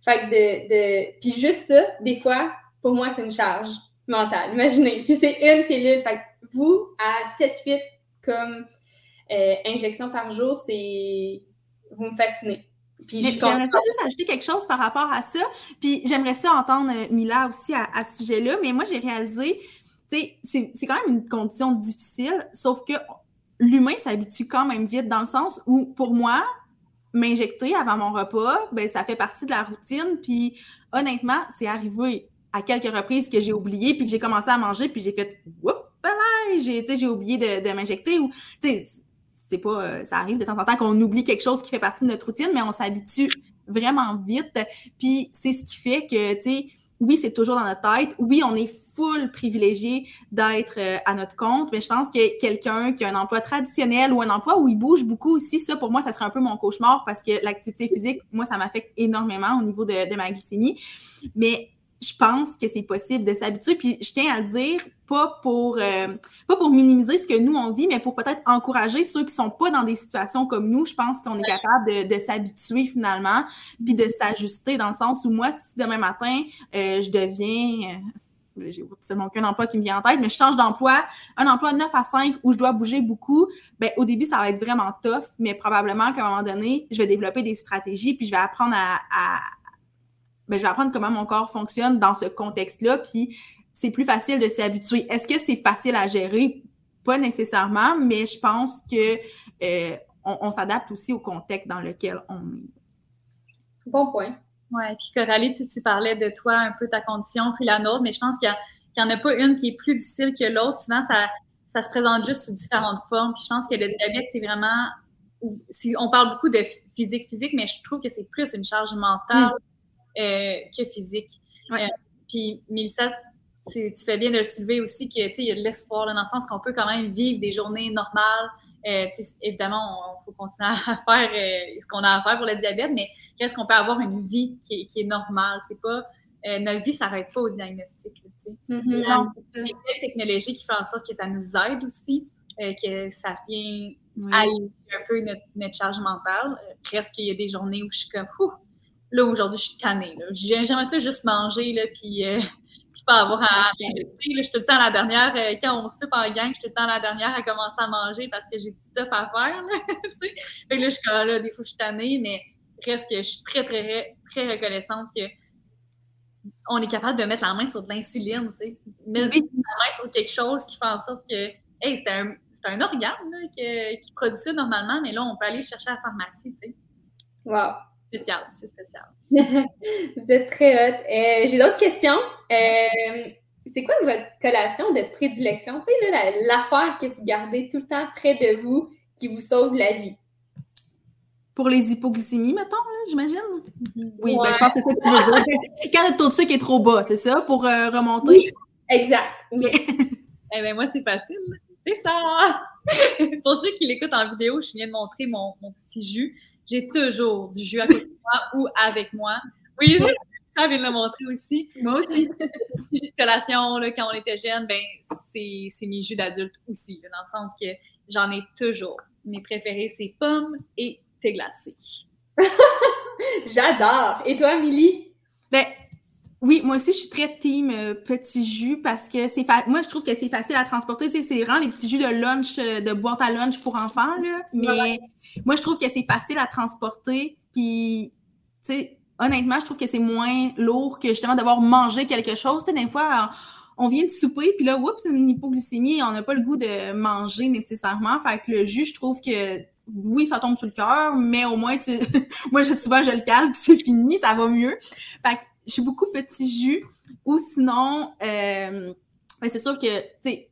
Fait que de, de... Puis juste ça, des fois, pour moi, c'est une charge mentale. Imaginez. Puis c'est une pilule. Fait vous, à 7-8 comme euh, injection par jour, c'est. Vous me fascinez. Puis j'aimerais ça juste ajouter quelque chose par rapport à ça. Puis j'aimerais ça entendre euh, Mila aussi à, ce sujet-là. Mais moi, j'ai réalisé, tu sais, c'est quand même une condition difficile, sauf que l'humain s'habitue quand même vite dans le sens où, pour moi, m'injecter avant mon repas, ben ça fait partie de la routine. Puis honnêtement, c'est arrivé à quelques reprises que j'ai oublié, puis que j'ai commencé à manger, puis j'ai fait Oups, j'ai j'ai oublié de, m'injecter ou c'est pas euh, ça arrive de temps en temps qu'on oublie quelque chose qui fait partie de notre routine, mais on s'habitue vraiment vite. Puis c'est ce qui fait que tu sais oui, c'est toujours dans notre tête. Oui, on est full privilégié d'être euh, à notre compte, mais je pense que quelqu'un qui a un emploi traditionnel ou un emploi où il bouge beaucoup aussi, ça, pour moi, ça serait un peu mon cauchemar parce que l'activité physique, moi, ça m'affecte énormément au niveau de, de ma glycémie. Mais je pense que c'est possible de s'habituer. Puis je tiens à le dire, pas pour euh, pas pour minimiser ce que nous on vit, mais pour peut-être encourager ceux qui sont pas dans des situations comme nous. Je pense qu'on est capable de, de s'habituer finalement, puis de s'ajuster dans le sens où moi, si demain matin euh, je deviens euh, j'ai seulement qu'un emploi qui me vient en tête, mais je change d'emploi, un emploi 9 à 5 où je dois bouger beaucoup, ben au début, ça va être vraiment tough, mais probablement qu'à un moment donné, je vais développer des stratégies, puis je vais apprendre à, ben, je vais apprendre comment mon corps fonctionne dans ce contexte-là, puis c'est plus facile de s'y habituer. Est-ce que c'est facile à gérer? Pas nécessairement, mais je pense que euh, on, s'adapte aussi au contexte dans lequel on est. Bon point. Oui, puis Coralie, tu, tu, parlais de toi, un peu ta condition, puis la nôtre, mais je pense qu'il n'y en a pas une qui est plus difficile que l'autre. Souvent, ça, ça se présente juste sous différentes formes. Puis je pense que le diabète, c'est vraiment. Si on parle beaucoup de physique, physique, mais je trouve que c'est plus une charge mentale, euh, que physique. Euh, puis, Mélissa, tu fais bien de le soulever aussi qu'il y a de l'espoir dans le sens qu'on peut quand même vivre des journées normales. Euh, évidemment, il faut continuer à faire ce qu'on a à faire pour le diabète, mais est-ce qu'on peut avoir une vie qui est, qui est normale? C'est pas notre vie s'arrête pas au diagnostic. Mm-hmm. Il y a technologie qui fait en sorte que ça nous aide aussi. euh, que ça vient alléger un peu notre, notre charge mentale. Euh, presque, il y a des journées où je suis comme, Ouh, là, aujourd'hui, je suis tannée. J'aimerais ça juste manger, là, puis, euh, puis pas avoir à manger. Je suis tout le temps la dernière, euh, quand on soupe en gang, je suis tout le temps la dernière à commencer à manger parce que j'ai du stuff à faire. Là, fait que là, je suis comme, là, des fois, je suis tannée, mais presque, je suis très, très, très reconnaissante que on est capable de mettre la main sur de l'insuline, tu sais. Mettre la main sur quelque chose qui fait en sorte que, hey, c'est un, un, organe là, que, qui produit ça normalement, mais là, on peut aller le chercher à la pharmacie, tu sais. Wow. Spécial, c'est spécial. Vous êtes très hot. Euh, J'ai d'autres questions. Euh, c'est quoi votre collation de prédilection? Tu sais, l'affaire que vous gardez tout le temps près de vous qui vous sauve la vie? Pour les hypoglycémies, mettons, j'imagine? Oui, ben, je pense que c'est ça que tu veux dire. Quand le taux de sucre est trop bas, c'est ça, pour euh, remonter? Oui, exact. eh bien, moi, c'est facile. C'est ça! pour ceux qui l'écoutent en vidéo, je viens de montrer mon, mon petit jus j'ai toujours du jus à côté de moi ou avec moi. Oui, ça vient de le montrer aussi. Moi aussi. jus de collation, là, quand on était jeune, ben, c'est mes jus d'adulte aussi, dans le sens que j'en ai toujours. Mes préférés, c'est pommes et thé glacé. J'adore. Et toi, Milly? Ben, oui, moi aussi, je suis très team euh, petit jus parce que c'est moi je trouve que c'est facile à transporter. Tu sais, c'est vraiment les petits jus de lunch, euh, de boîte à lunch pour enfants là. Mais moi, je trouve que c'est facile à transporter. Puis, tu sais, honnêtement, je trouve que c'est moins lourd que justement d'avoir mangé quelque chose. Tu sais, des fois, on vient de souper, puis là, oups, une hypoglycémie, on n'a pas le goût de manger nécessairement. Fait que le jus, je trouve que oui, ça tombe sur le cœur, mais au moins, tu... moi, je, souvent, je le cale, puis c'est fini, ça va mieux. Fait que je suis beaucoup petit jus. Ou sinon, euh, ben, c'est sûr que, tu sais,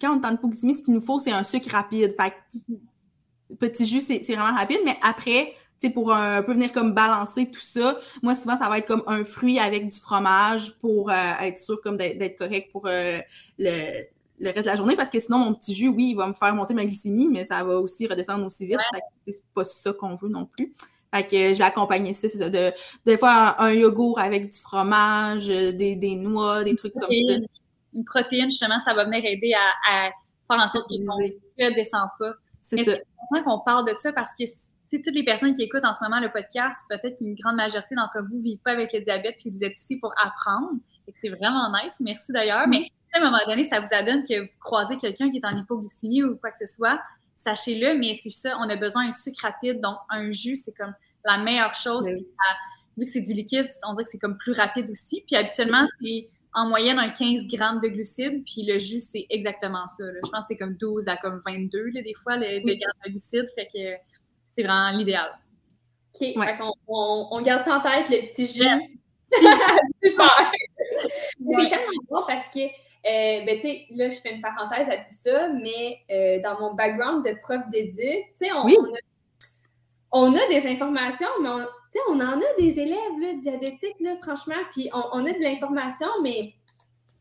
quand on est en hypoglycémie, ce qu'il nous faut, c'est un sucre rapide. Fait que petit jus, c'est vraiment rapide, mais après, tu sais, pour un, peu venir comme balancer tout ça, moi, souvent, ça va être comme un fruit avec du fromage pour euh, être sûr comme d'être correct pour euh, le, le reste de la journée parce que sinon, mon petit jus, oui, il va me faire monter ma glycémie, mais ça va aussi redescendre aussi vite. C'est pas ça qu'on veut non plus. Fait que je vais accompagner ça, c'est ça. De, des fois, un, yogourt avec du fromage, des, des noix, des trucs comme ça. Une protéine, justement, ça va venir aider à, faire en sorte que ton ne descend pas. C'est ça. C'est qu'on parle de ça parce que si toutes les personnes qui écoutent en ce moment le podcast, peut-être qu'une grande majorité d'entre vous ne vivent pas avec le diabète puis vous êtes ici pour apprendre. Et c'est vraiment nice. Merci d'ailleurs. Mais à un moment donné, ça vous adonne que vous croisez quelqu'un qui est en hypoglycémie ou quoi que ce soit, sachez-le, mais c'est ça, on a besoin d'un sucre rapide, donc un jus, c'est comme la meilleure chose. vu que c'est du liquide, on dirait que c'est comme plus rapide aussi. Puis habituellement, c'est en moyenne un 15 grammes de glucides, puis le jus, c'est exactement ça. Je pense que c'est comme 12 à comme 22, des fois, les, grammes de glucides, fait que c'est vraiment l'idéal. OK, on, garde ça en tête, le petit jus. Super! C'est tellement bon parce que euh, ben, tu sais, là, je fais une parenthèse à tout ça, mais euh, dans mon background de prof d'éduc, tu sais, on, on, a des informations, mais on, on en a des élèves là, diabétiques, là, franchement, puis on, a de l'information, mais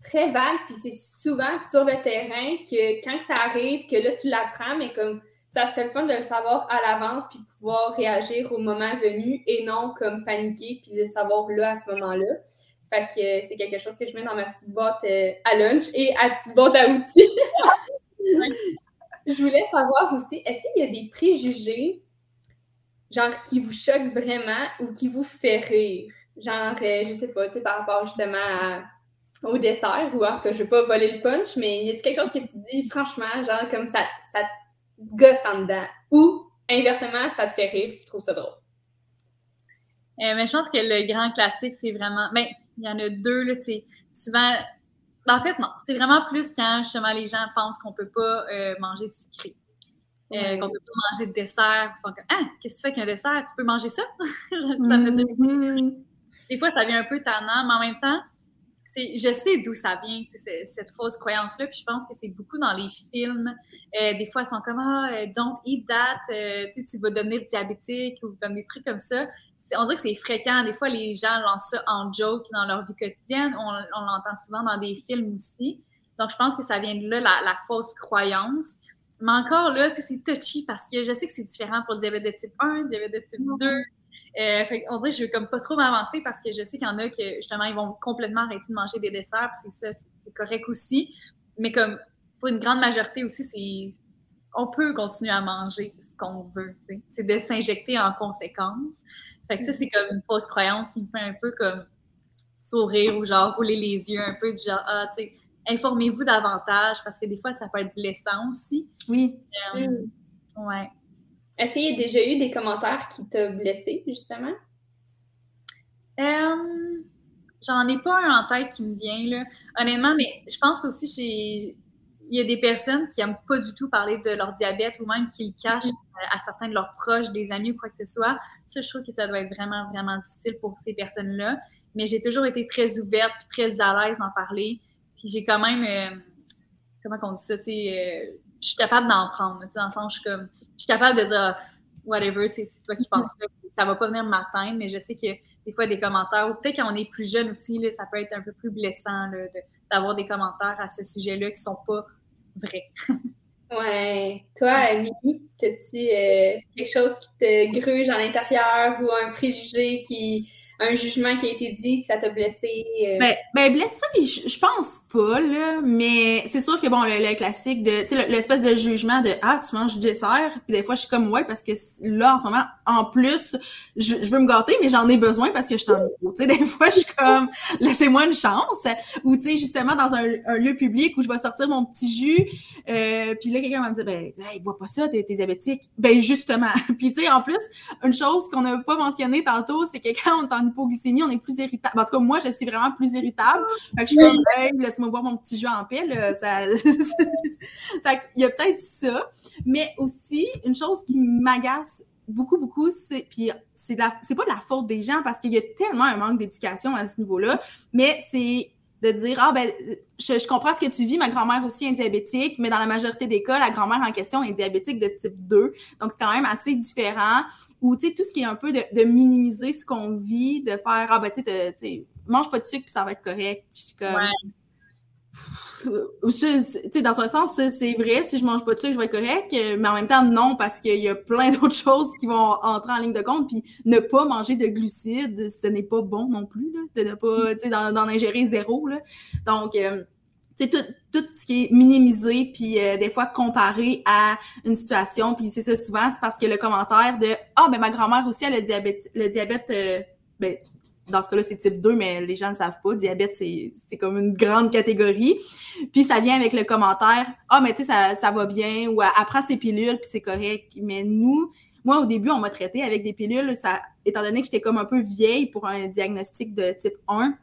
très vague, puis c'est souvent sur le terrain que quand ça arrive, que là, tu l'apprends, mais comme ça serait le fun de le savoir à l'avance, puis pouvoir réagir au moment venu et non comme paniquer, puis le savoir là, à ce moment-là. Fait que euh, c'est quelque chose que je mets dans ma petite boîte euh, à lunch et à petite boîte à outils. je voulais savoir aussi, est-ce qu'il y a des préjugés, genre, qui vous choquent vraiment ou qui vous fait rire? Genre, euh, je sais pas, tu sais, par rapport justement au dessert, ou en tout cas, je vais pas voler le punch, mais y a quelque chose que tu dis, franchement, genre, comme ça, ça te gosse en dedans? Ou, inversement, ça te fait rire, tu trouves ça drôle? mais je pense que le grand classique, c'est vraiment. Ben, il y en a deux, là, c'est souvent. En fait, non. C'est vraiment plus quand justement les gens pensent qu'on peut pas euh, manger sucré. Euh, qu'on peut pas manger de dessert. Ils sont comme Ah, qu'est-ce que tu fais qu'un dessert? Tu peux manger ça? ça me. Mm-hmm. Des fois, ça vient un peu tannant, mais en même temps, je sais d'où ça vient, cette fausse croyance-là. Puis je pense que c'est beaucoup dans les films. Euh, des fois, ils sont comme Ah, don't eat that, tu vas devenir diabétique ou comme des trucs comme ça on dirait que c'est fréquent. Des fois, les gens lancent ça en joke dans leur vie quotidienne. On, l'entend souvent dans des films aussi. Donc, je pense que ça vient de là, la, fausse croyance. Mais encore là, c'est touchy parce que je sais que c'est différent pour le diabète de type 1, le diabète de type 2. Euh, on dirait que je veux comme pas trop m'avancer parce que je sais qu'il y en a que justement ils vont complètement arrêter de manger des desserts, c'est ça, c'est correct aussi. Mais comme pour une grande majorité aussi, on peut continuer à manger ce qu'on veut. C'est de s'injecter en conséquence. Fait que ça, c'est comme une fausse croyance qui me fait un peu comme sourire ou genre rouler les yeux un peu du genre, ah, tu sais, informez-vous davantage parce que des fois, ça peut être blessant aussi. Oui. Euh, Ouais. Est-ce qu'il y a déjà eu des commentaires qui t'ont blessé, justement? Euh, J'en ai pas un en tête qui me vient, là. Honnêtement, mais je pense qu'aussi, chez... il y a des personnes qui n'aiment pas du tout parler de leur diabète ou même qui le cachent à certains de leurs proches, des amis ou quoi que ce soit. Ça, je trouve que ça doit être vraiment, vraiment difficile pour ces personnes-là. Mais j'ai toujours été très ouverte très à l'aise d'en parler. Puis j'ai quand même, euh, comment on dit ça, tu sais, euh, je suis capable d'en prendre, tu sais, dans le sens, je suis comme, je suis capable de dire, ah, whatever, c'est toi qui penses ça, ça va pas venir m'atteindre, mais je sais que des fois, des commentaires, ou peut-être quand on est plus jeune aussi, là, ça peut être un peu plus blessant d'avoir des commentaires à ce sujet-là qui sont pas vrais. ouais. Toi, Amélie, as-tu euh, quelque chose qui te gruge à l'intérieur ou un préjugé qui un jugement qui a été dit, que ça t'a blessé? Euh? Ben, ben, blessé, je, je pense pas, là, mais c'est sûr que, bon, le, classique de, tu sais, l'espèce de jugement de, ah, tu manges du dessert, puis des fois, je suis comme, ouais, parce que là, en ce moment, en plus, je, veux me gâter, mais j'en ai besoin parce que je t'en ai Tu sais, des fois, je suis comme, laissez-moi une chance, ou, tu sais, justement, dans un, lieu public où je vais sortir mon petit jus, euh, puis là, quelqu'un va me dire, ben, hey, bois pas ça, t'es, diabétique. Ben, justement. puis, tu sais, en plus, une chose qu'on n'a pas mentionné tantôt, c'est que quand on est en hypoglycémie, on est plus irritable. En tout cas, moi, je suis vraiment plus irritable. Fait que je suis comme, hey, laisse-moi boire mon petit jus en paix, Ça... fait qu'il y a peut-être ça. Mais aussi, une chose qui m'agace beaucoup, beaucoup, c'est, puis c'est c'est pas de la faute des gens parce qu'il y a tellement un manque d'éducation à ce niveau-là, mais c'est de dire ah ben je, comprends ce que tu vis ma grand-mère aussi est diabétique mais dans la majorité des cas la grand-mère en question est diabétique de type 2 donc c'est quand même assez différent. Ou tu sais tout ce qui est un peu de, minimiser ce qu'on vit de faire ah ben tu sais mange pas de sucre puis ça va être correct. Puis comme sais, dans un sens, c'est vrai, si je mange pas de sucre, je vais être correct, euh, mais en même temps, non, parce qu'il y a plein d'autres choses qui vont entrer en ligne de compte, puis ne pas manger de glucides, ce n'est pas bon non plus, là, de ne pas, tu sais, d'en ingérer zéro, là. Donc, euh, tu tout, tout ce qui est minimisé, puis euh, des fois comparé à une situation, puis c'est ça souvent, c'est parce que le commentaire de « Ah, ben ma grand-mère aussi, elle a le diabète, le diabète ben, dans ce cas-là, c'est type 2, mais les gens ne le savent pas. Diabète, c'est comme une grande catégorie. Puis ça vient avec le commentaire Ah, mais tu sais, ça, ça va bien, ou après ses pilules, puis c'est correct. Mais nous, moi, au début, on m'a traité avec des pilules. Ça, étant donné que j'étais comme un peu vieille pour un diagnostic de type 1,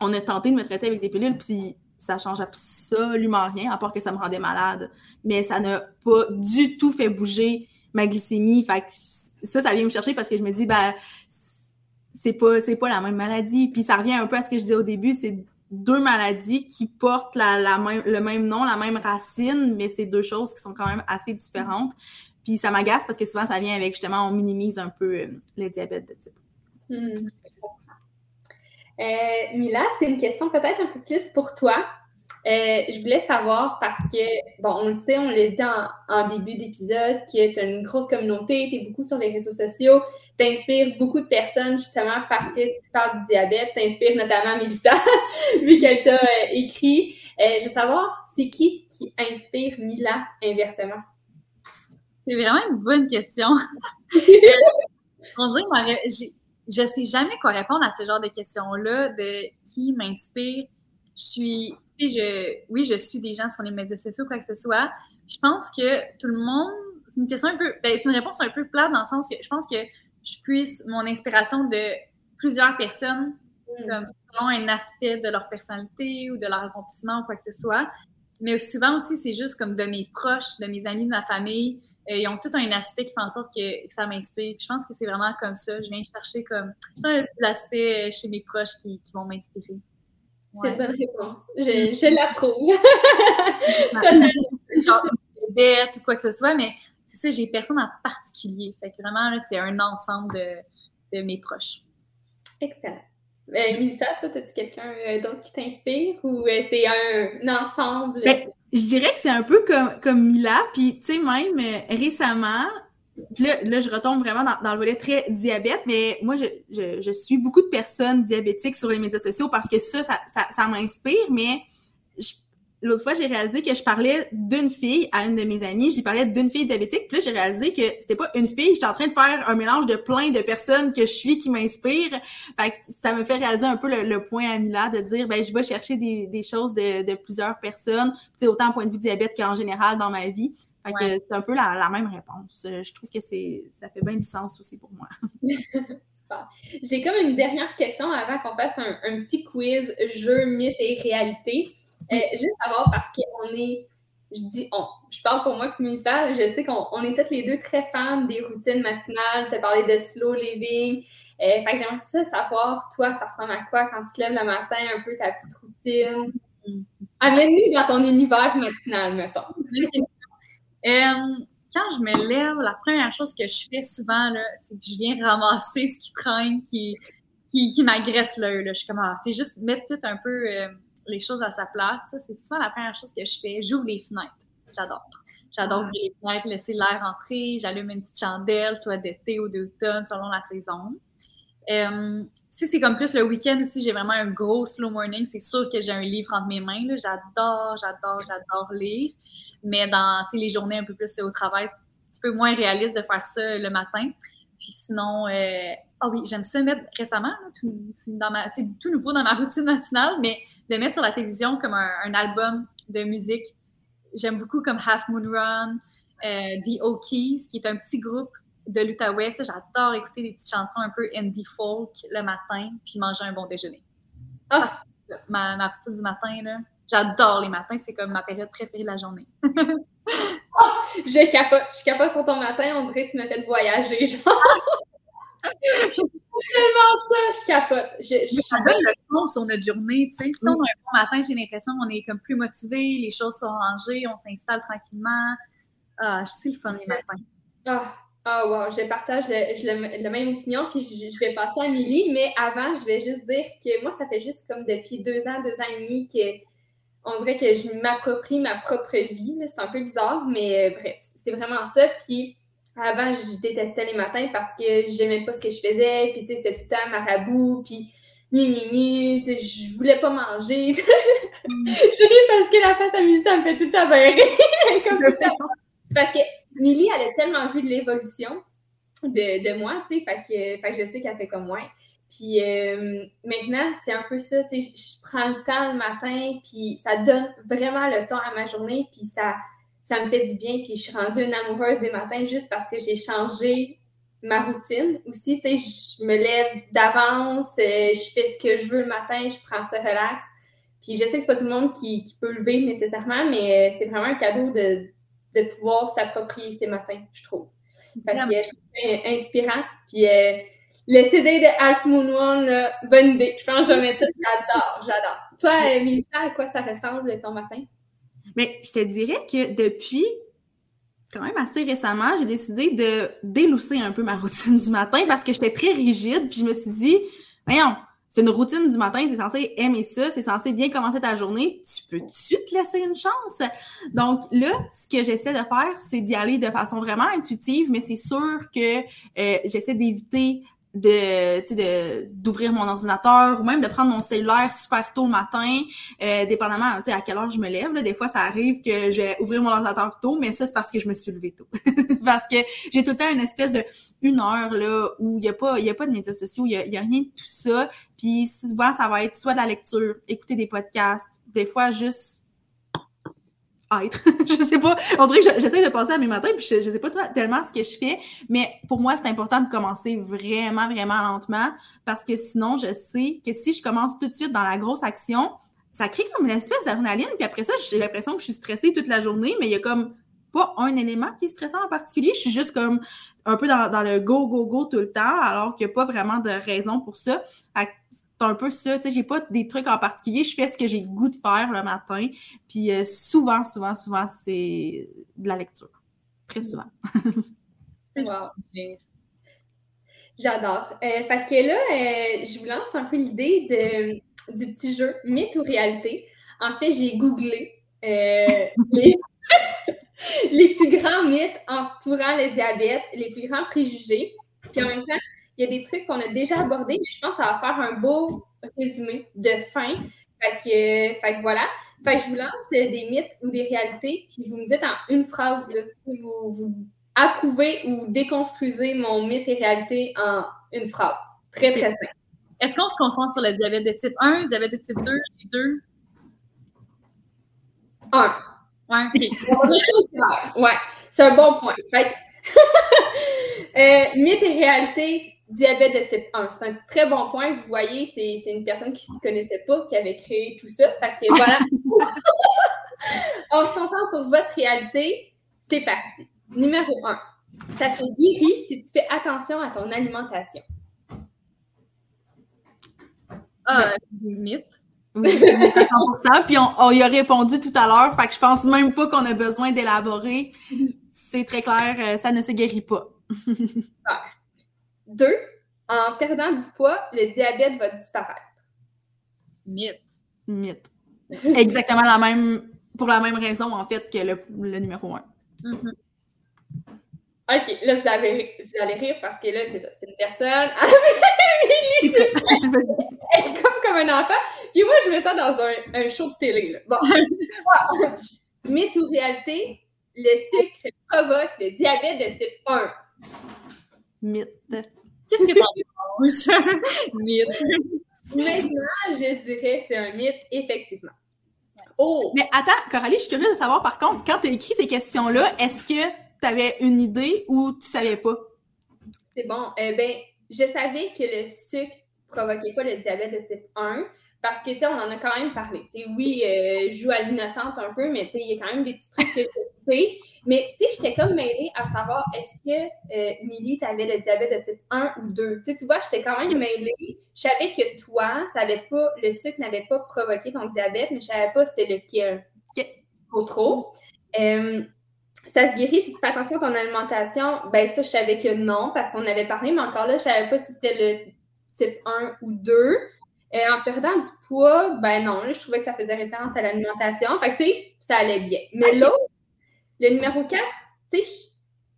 on a tenté de me traiter avec des pilules, puis ça change absolument rien, à part que ça me rendait malade. Mais ça n'a pas du tout fait bouger ma glycémie. Fait que ça, ça vient me chercher parce que je me dis, ben, c'est pas c'est pas la même maladie. Puis ça revient un peu à ce que je disais au début, c'est deux maladies qui portent la, la même, le même nom, la même racine, mais c'est deux choses qui sont quand même assez différentes. Puis ça m'agace parce que souvent ça vient avec justement on minimise un peu euh, le diabète de type. Hmm. Euh, Mila, c'est une question peut-être un peu plus pour toi. Euh, je voulais savoir parce que, bon, on le sait, on l'a dit en, début d'épisode, que tu as une grosse communauté, tu es beaucoup sur les réseaux sociaux, tu inspires beaucoup de personnes justement parce que tu parles du diabète, tu inspires notamment Mélissa, vu qu'elle t'a euh, écrit. Euh, je veux savoir, c'est qui qui inspire Mila inversement? C'est vraiment une bonne question. on dirait, je ne sais jamais quoi répondre à ce genre de questions-là, de qui m'inspire. Je suis je, oui, je suis des gens sur les médias sociaux, quoi que ce soit. Je pense que tout le monde, c'est une question un peu, ben, c'est une réponse un peu plate dans le sens que je pense que je puisse mon inspiration de plusieurs personnes, mm. comme, selon un aspect de leur personnalité ou de leur accomplissement ou quoi que ce soit. Mais souvent aussi, c'est juste comme de mes proches, de mes amis, de ma famille. Euh, ils ont tout un aspect qui fait en sorte que, ça m'inspire. Je pense que c'est vraiment comme ça. Je viens chercher comme un aspect chez mes proches qui vont m'inspirer. C'est une bonne réponse. Je, je l'approuve. Genre, bête ou quoi que ce soit, mais c'est ça, j'ai personne en particulier. Fait que vraiment, c'est un ensemble de, de, mes proches. Excellent. Euh, Lisa, toi, as-tu quelqu'un euh, d'autre qui t'inspire ou euh, c'est un, ensemble? Ben, je dirais que c'est un peu comme, comme Mila. Puis, tu sais, même euh, récemment, là, là, je retombe vraiment dans, le volet très diabète, mais moi, je, suis beaucoup de personnes diabétiques sur les médias sociaux parce que ça, ça, m'inspire, mais l'autre fois, j'ai réalisé que je parlais d'une fille à une de mes amies, je lui parlais d'une fille diabétique, puis là, j'ai réalisé que c'était pas une fille, j'étais en train de faire un mélange de plein de personnes que je suis qui m'inspirent. Fait que ça me fait réaliser un peu le, point à Mila de dire, ben, je vais chercher des, choses de, plusieurs personnes, autant point de vue diabète qu'en général dans ma vie. C'est un peu la, la, même réponse. Je trouve que c'est ça fait bien du sens aussi pour moi. Super. J'ai comme une dernière question avant qu'on fasse un, un petit quiz jeu, mythe et réalité. Euh, juste savoir parce qu'on est, je dis on, je parle pour moi comme ça, je sais qu'on on est toutes les deux très fans des routines matinales, tu as parlé de slow living. Euh, fait que j'aimerais ça savoir, toi, ça ressemble à quoi quand tu te lèves le matin, un peu ta petite routine? Amène-nous dans ton univers matinal, mettons. Euh, quand je me lève, la première chose que je fais souvent, c'est que je viens ramasser ce qui traîne, qui, qui, m'agresse l'œil. Je suis comme, ah, juste mettre tout un peu les choses à sa place. C'est souvent la première chose que je fais. J'ouvre les fenêtres. J'adore. J'adore ouvrir les fenêtres, laisser l'air entrer. J'allume une petite chandelle, soit d'été ou d'automne, selon la saison. Euh, si c'est comme plus le week-end aussi, j'ai vraiment un gros slow morning. C'est sûr que j'ai un livre entre mes mains. J'adore, j'adore, j'adore lire. Mais dans les journées un peu plus au travail, c'est un petit peu moins réaliste de faire ça le matin. Puis sinon, euh, ah oui, j'aime ça mettre récemment, c'est tout nouveau dans ma routine matinale, mais de mettre sur la télévision comme un, album de musique. J'aime beaucoup comme Half Moon Run, euh, The Okies, qui est un petit groupe de l'Outaouais. J'adore écouter des petites chansons un peu indie folk le matin, puis manger un bon déjeuner. Ah, ma, ma routine du matin, là. J'adore les matins, c'est comme ma période préférée de la journée. oh, je capote, je capote sur ton matin, on dirait que tu m'as fait voyager, genre. tellement ça, je capote. Je, je ça donne le sens sur notre journée, tu sais. Si on a un bon matin, j'ai l'impression qu'on est comme plus motivé, les choses sont rangées, on s'installe tranquillement. Ah, c'est le fun les matins. Ah, ah wow, je partage le, la même opinion, puis je, vais passer à Milly, mais avant, je vais juste dire que moi, ça fait juste comme depuis deux ans, deux ans et demi que on dirait que je m'approprie ma propre vie. C'est un peu bizarre, mais euh, bref, c'est vraiment ça. Puis avant, je détestais les matins parce que j'aimais pas ce que je faisais, puis tu sais, c'était tout le temps marabout, puis ni ni ni, je voulais pas manger. je ris parce que la face à Milly, ça me fait tout le temps Comme C'est parce que Milly, elle a tellement vu de l'évolution de, de, moi, tu sais, fait que, fait que je sais qu'elle fait comme moi. Puis euh, maintenant, c'est un peu ça, tu sais, je prends le temps le matin, puis ça donne vraiment le temps à ma journée, puis ça ça me fait du bien. Puis je suis rendue une amoureuse des matins juste parce que j'ai changé ma routine aussi. Tu sais, je me lève d'avance, euh, je fais ce que je veux le matin, je prends ça relax. Puis je sais que c'est pas tout le monde qui, peut le vivre nécessairement, mais euh, c'est vraiment un cadeau de, pouvoir s'approprier ces matins, je trouve. Fait que c'est inspirant. Puis euh, le CD de Half Moon One, bonne idée. Je pense que je vais mettre ça. J'adore, j'adore. Toi, Mélissa, à quoi ça ressemble ton matin? Mais je te dirais que depuis quand même assez récemment, j'ai décidé de délousser un peu ma routine du matin parce que j'étais très rigide. Puis je me suis dit, voyons, c'est une routine du matin, c'est censé aimer ça, c'est censé bien commencer ta journée. Tu peux-tu te laisser une chance? Donc là, ce que j'essaie de faire, c'est d'y aller de façon vraiment intuitive, mais c'est sûr que euh, j'essaie d'éviter de d'ouvrir mon ordinateur ou même de prendre mon cellulaire super tôt le matin, euh, dépendamment à quelle heure je me lève. Là. Des fois, ça arrive que je vais ouvrir mon ordinateur tôt, mais ça, c'est parce que je me suis levée tôt. parce que j'ai tout le temps une espèce de une heure là où il n'y a, pas, y a pas de médias sociaux, il n'y a, a rien de tout ça. Puis souvent, ça va être soit de la lecture, écouter des podcasts, des fois juste être. je sais pas. On dirait que j'essaie de penser à mes matins, puis je, je sais pas tellement ce que je fais, mais pour moi, c'est important de commencer vraiment, vraiment lentement, parce que sinon, je sais que si je commence tout de suite dans la grosse action, ça crée comme une espèce d'adrénaline, puis après ça, j'ai l'impression que je suis stressée toute la journée, mais il y a comme pas un élément qui est stressant en particulier. Je suis juste comme un peu dans, dans le go, go, go tout le temps, alors qu'il n'y a pas vraiment de raison pour ça c'est un peu ça, tu sais, j'ai pas des trucs en particulier, je fais ce que j'ai le goût de faire le matin, puis euh, souvent, souvent, souvent, c'est de la lecture. Très souvent. wow. J'adore. Euh, fait que là, euh, je vous lance un peu l'idée du petit jeu mythe ou réalité. En fait, j'ai googlé les, les plus grands mythes entourant le diabète, les plus grands préjugés, puis en même temps, il y a des trucs qu'on a déjà abordés, mais je pense que ça va faire un beau résumé de fin. Fait que, fait que voilà. Fait que je vous lance des mythes ou des réalités, puis vous me dites en une phrase, là, vous, vous approuvez ou déconstruisez mon mythe et réalité en une phrase. Très, très simple. Est-ce qu'on se concentre sur le diabète de type 1, le diabète de type 2, les deux? 1. Ouais, ouais, c'est un bon point. Fait euh, mythe et réalité, diabète de type 1. C'est un très bon point. Vous voyez, c'est une personne qui ne se connaissait pas, qui avait créé tout ça. Fait que voilà. On se concentre sur votre réalité. C'est parti. Numéro 1. Ça te guérit si tu fais attention à ton alimentation. Ah, mythe. Oui, 100%. Puis on, y a répondu tout à l'heure. Fait que je pense même pas qu'on a besoin d'élaborer. C'est très clair, euh, ça ne se guérit pas. Deux, en perdant du poids, le diabète va disparaître. Mythe. Mythe. Exactement la même, pour la même raison, en fait, que le, numéro un. Mm-hmm. OK, là, vous, avez, vous allez rire parce que là, c'est ça. C'est une personne. Elle est comme, comme un enfant. Puis moi, je mets ça dans un, un show de télé. Là. Bon. Mythe ou réalité, le sucre provoque le diabète de type 1. Mythe. Qu'est-ce que t'en penses? mythe. Maintenant, je dirais c'est un mythe, effectivement. Oh! Mais attends, Coralie, je suis curieuse de savoir, par contre, quand tu as écrit ces questions-là, est-ce que tu avais une idée ou tu savais pas? C'est bon. Eh ben, je savais que le sucre provoquait pas le diabète de type 1 parce que, tu sais, on en a quand même parlé. Tu sais, oui, euh, je joue à l'innocente un peu, mais tu sais, il y a quand même des petits trucs que je sais. Mais, tu sais, j'étais comme mêlée à savoir est-ce que euh, Milly, tu avais le diabète de type 1 ou 2. Tu sais, tu vois, j'étais quand même mêlée. Je savais que toi, ça avait pas, le sucre n'avait pas provoqué ton diabète, mais je savais pas c'était lequel. Trop trop. Euh, ça se guérit si tu fais attention à ton alimentation. Ben ça, je savais que non, parce qu'on avait parlé, mais encore là, je savais pas si c'était le type 1 ou 2. Euh, en perdant du poids, ben non, je trouvais que ça faisait référence à l'alimentation. Fait que, tu sais, ça allait bien. Mais là, l'autre, le numéro 4, tu sais,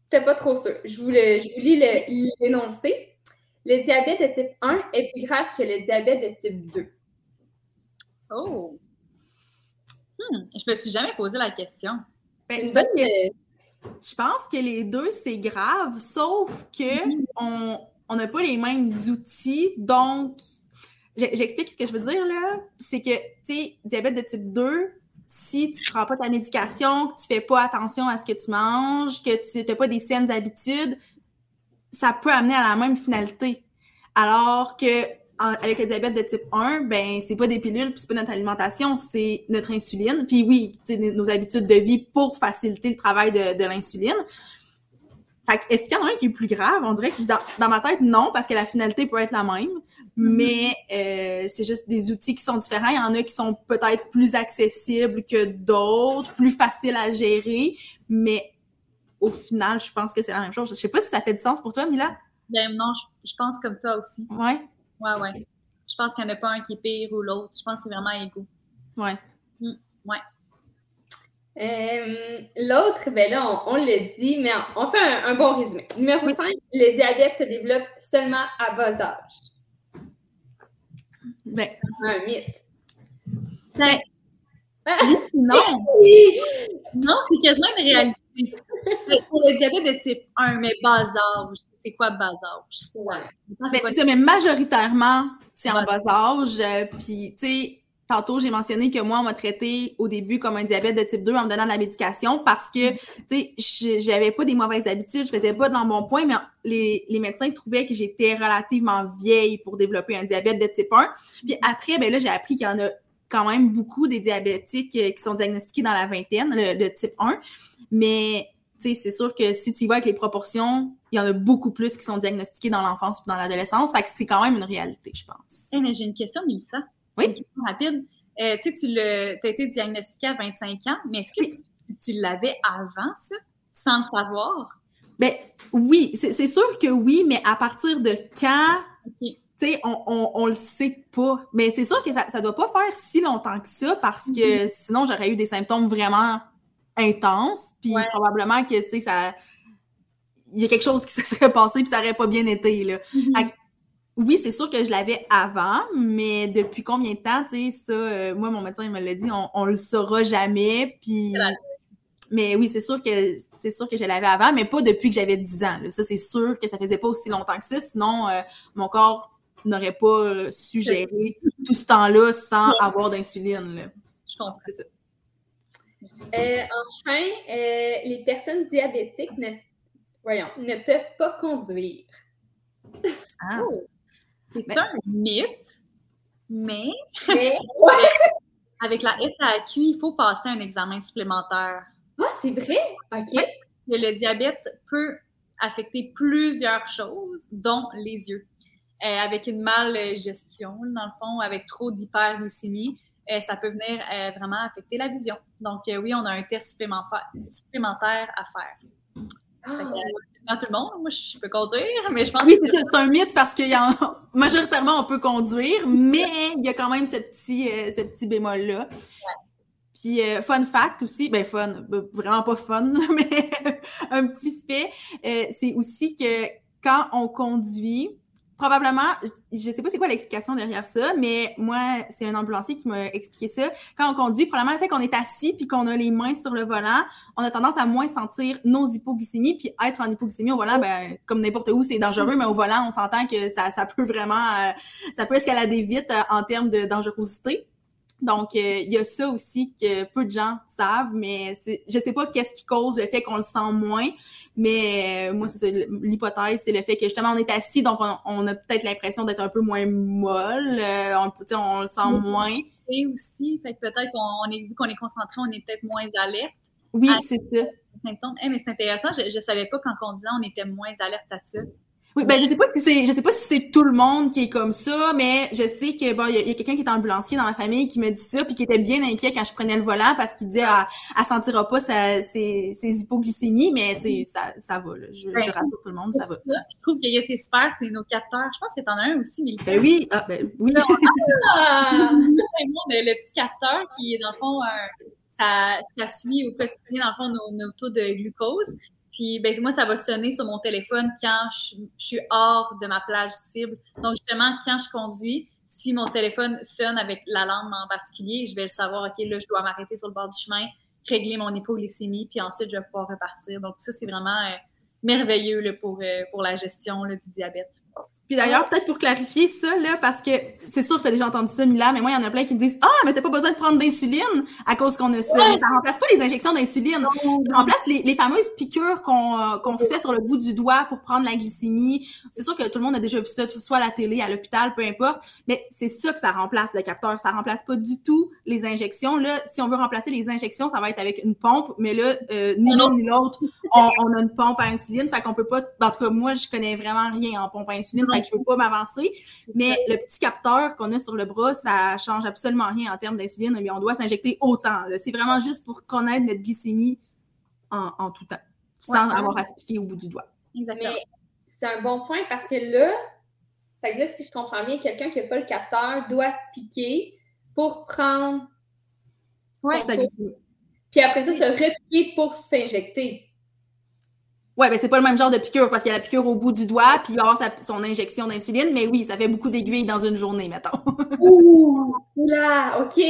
j'étais pas trop sûre. Je vous, je vous lis l'énoncé. Le diabète de type 1 est plus grave que le diabète de type 2. Oh! Hmm, je me suis jamais posé la question. Ben, je pense que les deux, c'est grave, sauf que mm-hmm. on n'a pas les mêmes outils. Donc, j'explique ce que je veux dire là. C'est que, tu sais, diabète de type 2, si tu prends pas ta médication, que tu fais pas attention à ce que tu manges, que tu n'as pas des saines habitudes, ça peut amener à la même finalité. Alors que avec le diabète de type 1, ben c'est pas des pilules, puis c'est pas notre alimentation, c'est notre insuline. Puis oui, nos habitudes de vie pour faciliter le travail de, l'insuline. Fait est-ce qu'il y en a un qui est plus grave? On dirait que dans ma tête, non, parce que la finalité peut être la même. Mais euh, c'est juste des outils qui sont différents. Il y en a qui sont peut-être plus accessibles que d'autres, plus faciles à gérer. Mais au final, je pense que c'est la même chose. Je sais pas si ça fait du sens pour toi, Mila. Ben non, je, je pense comme toi aussi. Ouais. Ouais, ouais. Je pense qu'il n'y en a pas un qui est pire ou l'autre. Je pense que c'est vraiment égaux. Ouais. Mm, ouais. Euh, l'autre, ben là, on, le dit, mais on, fait un, bon résumé. Numéro 5, le diabète se développe seulement à bas âge. Ben. Un mythe. Ben, non. non, c'est quasiment une réalité. Pour le diabète de type 1, mais bas âge, c'est quoi bas âge? Ouais. C'est ça, mais majoritairement, c'est en bas âge. Euh, puis, tu sais, tantôt, j'ai mentionné que moi, on m'a traité au début comme un diabète de type 2 en me donnant de la médication parce que, tu sais, j'avais pas des mauvaises habitudes, je faisais pas de l'embonpoint, mais les, les médecins trouvaient que j'étais relativement vieille pour développer un diabète de type 1. Puis après, ben là, j'ai appris qu'il y en a quand même beaucoup des diabétiques euh, qui sont diagnostiqués dans la vingtaine, le, type 1. Mais c'est sûr que si tu y vas avec les proportions, il y en a beaucoup plus qui sont diagnostiqués dans l'enfance et dans l'adolescence. Fait que c'est quand même une réalité, je pense. mais j'ai une question, Mélissa. Oui. Rapide. Euh, tu sais, tu as été diagnostiqué à 25 ans, mais est-ce que tu, l'avais avant ça, sans le savoir? Ben oui, c'est sûr que oui, mais à partir de quand? tu sais, on, on, on, le sait pas. Mais c'est sûr que ça, ça doit pas faire si longtemps que ça parce que mhm. sinon, j'aurais eu des symptômes vraiment intenses. Puis probablement que, tu sais, ça. Il y a quelque chose qui se serait passé puis ça aurait pas bien été, là. Mhm. Oui, c'est sûr que je l'avais avant, mais depuis combien de temps, tu sais, ça, euh, moi, mon médecin, il me l'a dit, on, on le saura jamais, puis... Mais oui, c'est sûr que c'est sûr que je l'avais avant, mais pas depuis que j'avais 10 ans. Ça, c'est sûr que ça faisait pas aussi longtemps que ça, sinon euh, mon corps n'aurait pas euh, suggéré tout ce temps-là sans avoir d'insuline. Je comprends. C'est ça. enfin, les personnes diabétiques ne, voyons, ne peuvent pas conduire. Ah. Oh. C'est un mythe, mais, avec la SAQ, il faut passer un examen supplémentaire. Ah, c'est vrai? OK. le diabète peut affecter plusieurs choses, dont les yeux. Euh, avec une gestion, dans le fond, avec trop d'hyperglycémie, euh, ça peut venir euh, vraiment affecter la vision. Donc, oui, on a un test supplémentaire à faire. Ah tout le monde. Moi, je peux conduire, mais je pense oui, que... c'est un mythe parce que majoritairement, on peut conduire, mais il y a quand même ce petit, euh, ce petit bémol-là. Puis, euh, fun fact aussi, ben fun, vraiment pas fun, mais un petit fait, euh, c'est aussi que quand on conduit, probablement, je sais pas c'est quoi l'explication derrière ça, mais moi, c'est un ambulancier qui m'a expliqué ça. Quand on conduit, probablement le fait qu'on est assis puis qu'on a les mains sur le volant, on a tendance à moins sentir nos hypoglycémies puis être en hypoglycémie au volant, ben, comme n'importe où, c'est dangereux, mais au volant, on s'entend que ça, ça peut vraiment, euh, ça peut escalader vite euh, en termes de dangerosité. Donc, euh, il y a ça aussi que peu de gens savent, mais je sais pas qu'est-ce qui cause le fait qu'on le sent moins, mais euh, moi, c'est l'hypothèse, c'est le fait que justement, on est assis, donc on, a peut-être l'impression d'être un peu moins molle, euh, on, on le sent moins. Et aussi, fait que peut-être qu'on est, vu qu'on est concentré, on est peut-être moins alerte. Oui, c'est ça. Symptômes. Eh, mais c'est intéressant, je, je savais pas qu'en conduisant, on était moins alerte à ça. Oui, ben je sais pas si c'est je sais pas si c'est tout le monde qui est comme ça, mais je sais que bon il y a, quelqu'un qui est ambulancier dans ma famille qui me dit ça puis qui était bien inquiet quand je prenais le volant parce qu'il disait ah, elle, sentira pas sa, ses, ses, hypoglycémies, mais tu sais ça, ça va là. Je, ben, rassure tout le monde, ça va. Je trouve que c'est super, c'est nos capteurs. Je pense que t'en as un aussi, mais ben oui, ah, ben oui. Ah! le, petit capteur qui est dans le fond ça, ça suit au quotidien dans le fond nos, nos taux de glucose. Puis ben, moi, ça va sonner sur mon téléphone quand je, suis hors de ma plage cible. Donc, justement, quand je conduis, si mon téléphone sonne avec la lampe en particulier, je vais le savoir, OK, là, je dois m'arrêter sur le bord du chemin, régler mon hypoglycémie, puis ensuite, je vais pouvoir repartir. Donc, ça, c'est vraiment euh, merveilleux pour, euh, pour la gestion du diabète. Puis d'ailleurs, peut-être pour clarifier ça, là, parce que c'est sûr que tu as déjà entendu ça, Mila, mais moi, il y en a plein qui me disent Ah, mais t'as pas besoin de prendre d'insuline à cause qu'on a ça. Mais ça remplace pas les injections d'insuline. Ça remplace les, les fameuses piqûres qu'on euh, qu'on fait sur le bout du doigt pour prendre la glycémie. C'est sûr que tout le monde a déjà vu ça, soit à la télé, à l'hôpital, peu importe. Mais c'est ça que ça remplace, le capteur. Ça remplace pas du tout les injections. Là, si on veut remplacer les injections, ça va être avec une pompe, mais là, euh, ni l'un ni l'autre, on, on, a une pompe à insuline. Fait qu'on peut pas. En tout cas, moi, je connais vraiment rien en pompe à insuline je veux pas m'avancer. Mais le petit capteur qu'on a sur le bras, ça change absolument rien en termes d'insuline, mais on doit s'injecter autant. C'est vraiment juste pour connaître notre glycémie en, tout temps, sans avoir à se piquer au bout du doigt. Exactement. Mais c'est un bon point parce que là, fait que là, si je comprends bien, quelqu'un qui n'a pas le capteur doit se piquer pour prendre. Ouais, ça Puis après ça, se repiquer pour s'injecter. Ouais, ben c'est pas le même genre de piqûre parce qu'il y a la piqûre au bout du doigt, puis il va avoir son injection d'insuline, mais oui, ça fait beaucoup d'aiguilles dans une journée, mettons. Ouh, là, OK. non,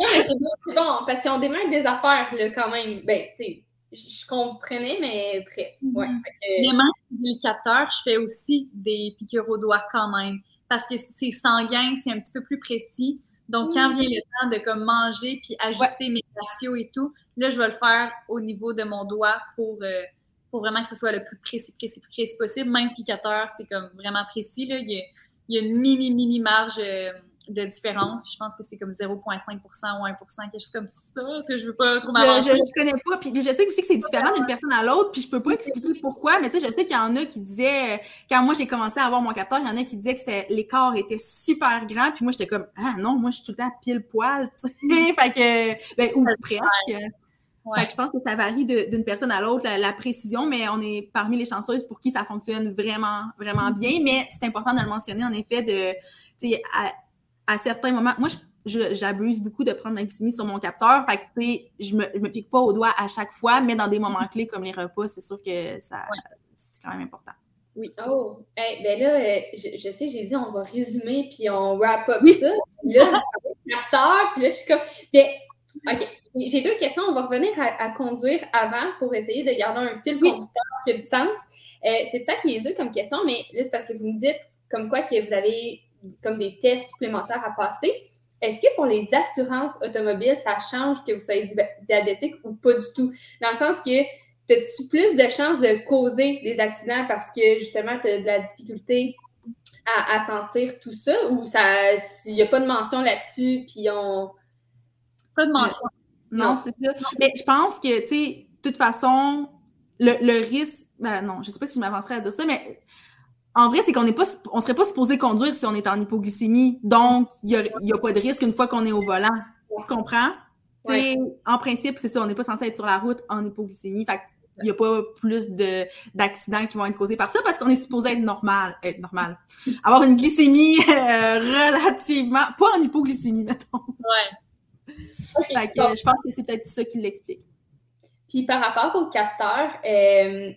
mais c'est bon, parce qu'on démarre des affaires, là, quand même. Ben, tu sais, je comprenais, mais bref. Ouais, que... Même le capteur, je fais aussi des piqûres au doigt quand même, parce que c'est sanguin, c'est un petit peu plus précis. Donc, quand vient le temps de comme manger puis ajuster mes ratios et tout, là, je vais le faire au niveau de mon doigt pour... Euh, pour vraiment que ce soit le plus précis, précis, précis possible. Même ficateur, c'est comme vraiment précis. Là. Il, y a, une mini, mini marge euh, de différence. Je pense que c'est comme 0,5% ou 1% quelque chose comme ça, que je veux pas trop Je, je, connais pas, puis je sais aussi que c'est différent d'une personne à l'autre, puis je peux pas expliquer pourquoi, mais tu sais, je sais qu'il y en a qui disaient, quand moi j'ai commencé à avoir mon capteur, il y en a qui disaient que l'écart était super grand, puis moi j'étais comme, ah non, moi je suis tout le temps pile poil, tu sais, fait que, ben, ou presque. Fait que je pense que ça varie d'une personne à l'autre, la, précision, mais on est parmi les chanceuses pour qui ça fonctionne vraiment, vraiment bien. Mm-hmm. Mais c'est important de le mentionner, en effet, de, à, à, certains moments, moi, j'abuse beaucoup de prendre ma glycémie sur mon capteur. Fait que, tu sais, je me, je me pique pas au doigt à chaque fois, mais dans des moments clés comme les repas, c'est sûr que ça, c'est quand même important. Oui. Oh, ben là, euh, je, sais, j'ai dit on va résumer puis on wrap up ça. Là, capteur, puis là, je suis comme. OK. J'ai deux questions. On va revenir à, conduire avant pour essayer de garder un fil conducteur qui a du sens. Euh, c'est peut-être mes yeux comme question, mais là, c'est parce que vous me dites comme quoi que vous avez comme des tests supplémentaires à passer. Est-ce que pour les assurances automobiles, ça change que vous soyez diabétique ou pas du tout? Dans le sens que as-tu plus de chances de causer des accidents parce que justement, tu as de la difficulté à, sentir tout ça ou ça il n'y a pas de mention là-dessus, puis on. Pas de mention. Non, c'est ça. Mais je pense que, tu sais, de toute façon, le, risque. Ben non, je sais pas si je m'avancerais à dire ça, mais en vrai, c'est qu'on n'est pas, on serait pas supposé conduire si on est en hypoglycémie. Donc, il n'y a, a, pas de risque une fois qu'on est au volant. Tu comprends? En principe, c'est ça, on n'est pas censé être sur la route en hypoglycémie. Fait il n'y a pas plus d'accidents qui vont être causés par ça parce qu'on est supposé être normal, être normal. Avoir une glycémie euh, relativement, pas en hypoglycémie, mettons. Ouais. Je pense que c'est peut-être ça qui l'explique. Puis par rapport au capteur, euh,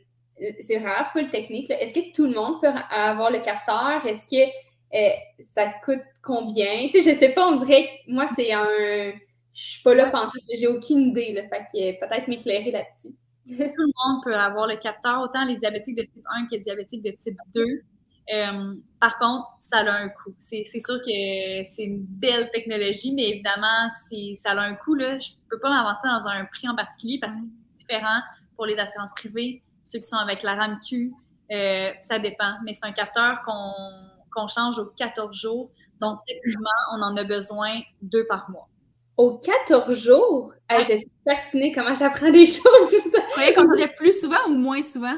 c'est vraiment full technique. Est-ce que tout le monde peut avoir le capteur? Est-ce que euh, ça coûte combien? Tu sais, je sais pas, on dirait que moi, c'est un. Je suis pas là pendant tout, j'ai aucune idée. Là, fait que peut-être m'éclairer là-dessus. Tout le monde peut avoir le capteur, autant les diabétiques de type 1 que les diabétiques de type 2. Euh, par contre, ça a un coût. C'est sûr que c'est une belle technologie, mais évidemment, ça a un coût. Là, je ne peux pas m'avancer dans un prix en particulier parce que c'est différent pour les assurances privées, ceux qui sont avec la RAMQ. Euh, ça dépend. Mais c'est un capteur qu'on change aux 14 jours. Donc, techniquement, on en a besoin deux par mois aux 14 jours? je suis fascinée comment j'apprends des choses. tu croyais qu'on allait plus souvent ou moins souvent?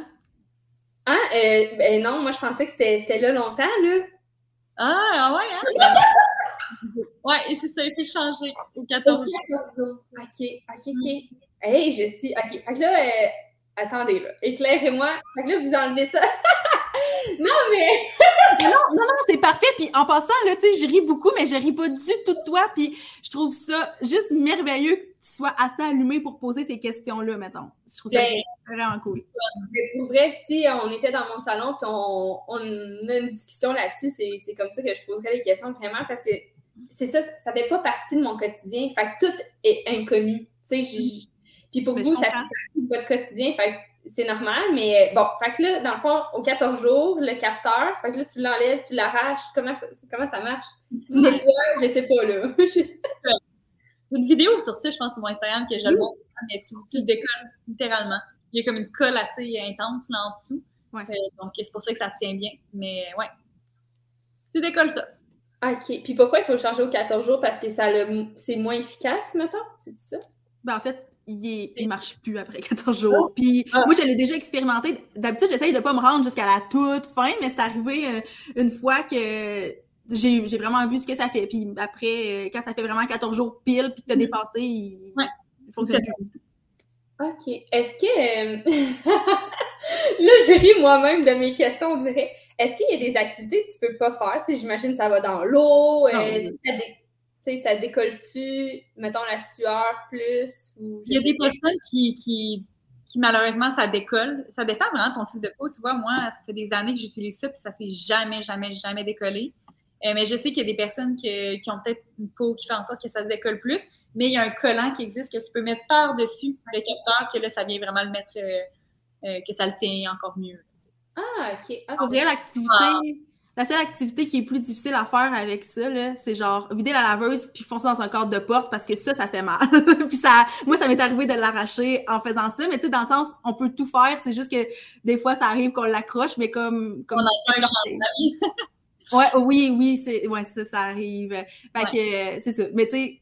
Ah, euh, ben non, moi je pensais que c'était là longtemps, là. Ah, ah ouais, hein? ouais, et c'est ça, il faut changer aux 14 jours. OK, OK, OK. Hey, je suis. OK. Fait que là, euh, attendez, là. Éclairez-moi. Fait que là, vous enlevez ça. non, mais. non, non, non, c'est parfait. Puis en passant, là, tu sais, je ris beaucoup, mais je ris pas du tout de toi. Puis je trouve ça juste merveilleux sois assez allumé pour poser ces questions-là, mettons. Je trouve ça ben, vraiment cool. Mais pour vrai, si on était dans mon salon puis on, on a une discussion là-dessus, c'est comme ça que je poserais les questions vraiment parce que c'est ça, ça fait pas partie de mon quotidien. Fait que tout est inconnu. Tu sais, puis pour vous, ça fait partie de votre quotidien. Fait c'est normal, mais bon, fait que là, dans le fond, aux 14 jours, le capteur, fait que là, tu l'enlèves, tu l'arraches. Comment ça, comment ça marche? Tu nettoies, je sais pas, là. une vidéo sur ça, je pense, sur mon Instagram, que je le montre, mais tu, le décolles littéralement. Il y a comme une colle assez intense là en dessous. Ouais. Euh, donc, c'est pour ça que ça tient bien. Mais ouais, tu décolles ça. OK. Puis pourquoi il faut le changer aux 14 jours? Parce que ça c'est moins efficace, mettons? C'est ça? Ben, en fait, il, il marche plus après 14 jours. Ah. Puis ah. moi, je l'ai déjà expérimenté. D'habitude, j'essaye de pas me rendre jusqu'à la toute fin, mais c'est arrivé euh, une fois que j'ai vraiment vu ce que ça fait. Puis après, euh, quand ça fait vraiment 14 jours pile, puis que tu as mm-hmm. dépassé, il, ouais. il fonctionne plus. OK. Est-ce que. Euh, là, je ris moi-même de mes questions, on dirait. Est-ce qu'il y a des activités que tu peux pas faire? J'imagine que ça va dans l'eau. sais, ça décolle-tu, mettons, la sueur plus? Il y a des personnes qui, qui, qui, malheureusement, ça décolle. Ça dépend vraiment de ton type de peau. Tu vois, moi, ça fait des années que j'utilise ça, puis ça s'est jamais, jamais, jamais décollé. Euh, mais je sais qu'il y a des personnes qui ont peut-être une peau qui fait en sorte que ça se décolle plus, mais il y a un collant qui existe que tu peux mettre par-dessus le capteur, que là, ça vient vraiment le mettre, euh, euh, que ça le tient encore mieux. Ah, OK. Ah, Pour l'activité, la seule activité qui est plus difficile à faire avec ça, c'est genre vider la laveuse puis foncer dans un cadre de porte parce que ça, ça fait mal. puis ça, moi, ça m'est arrivé de l'arracher en faisant ça, mais tu sais, dans le sens, on peut tout faire, c'est juste que des fois, ça arrive qu'on l'accroche, mais comme... comme on a un Ouais, oui, oui, c'est, ouais, ça, ça arrive. Fait que, c'est ça. Mais tu sais,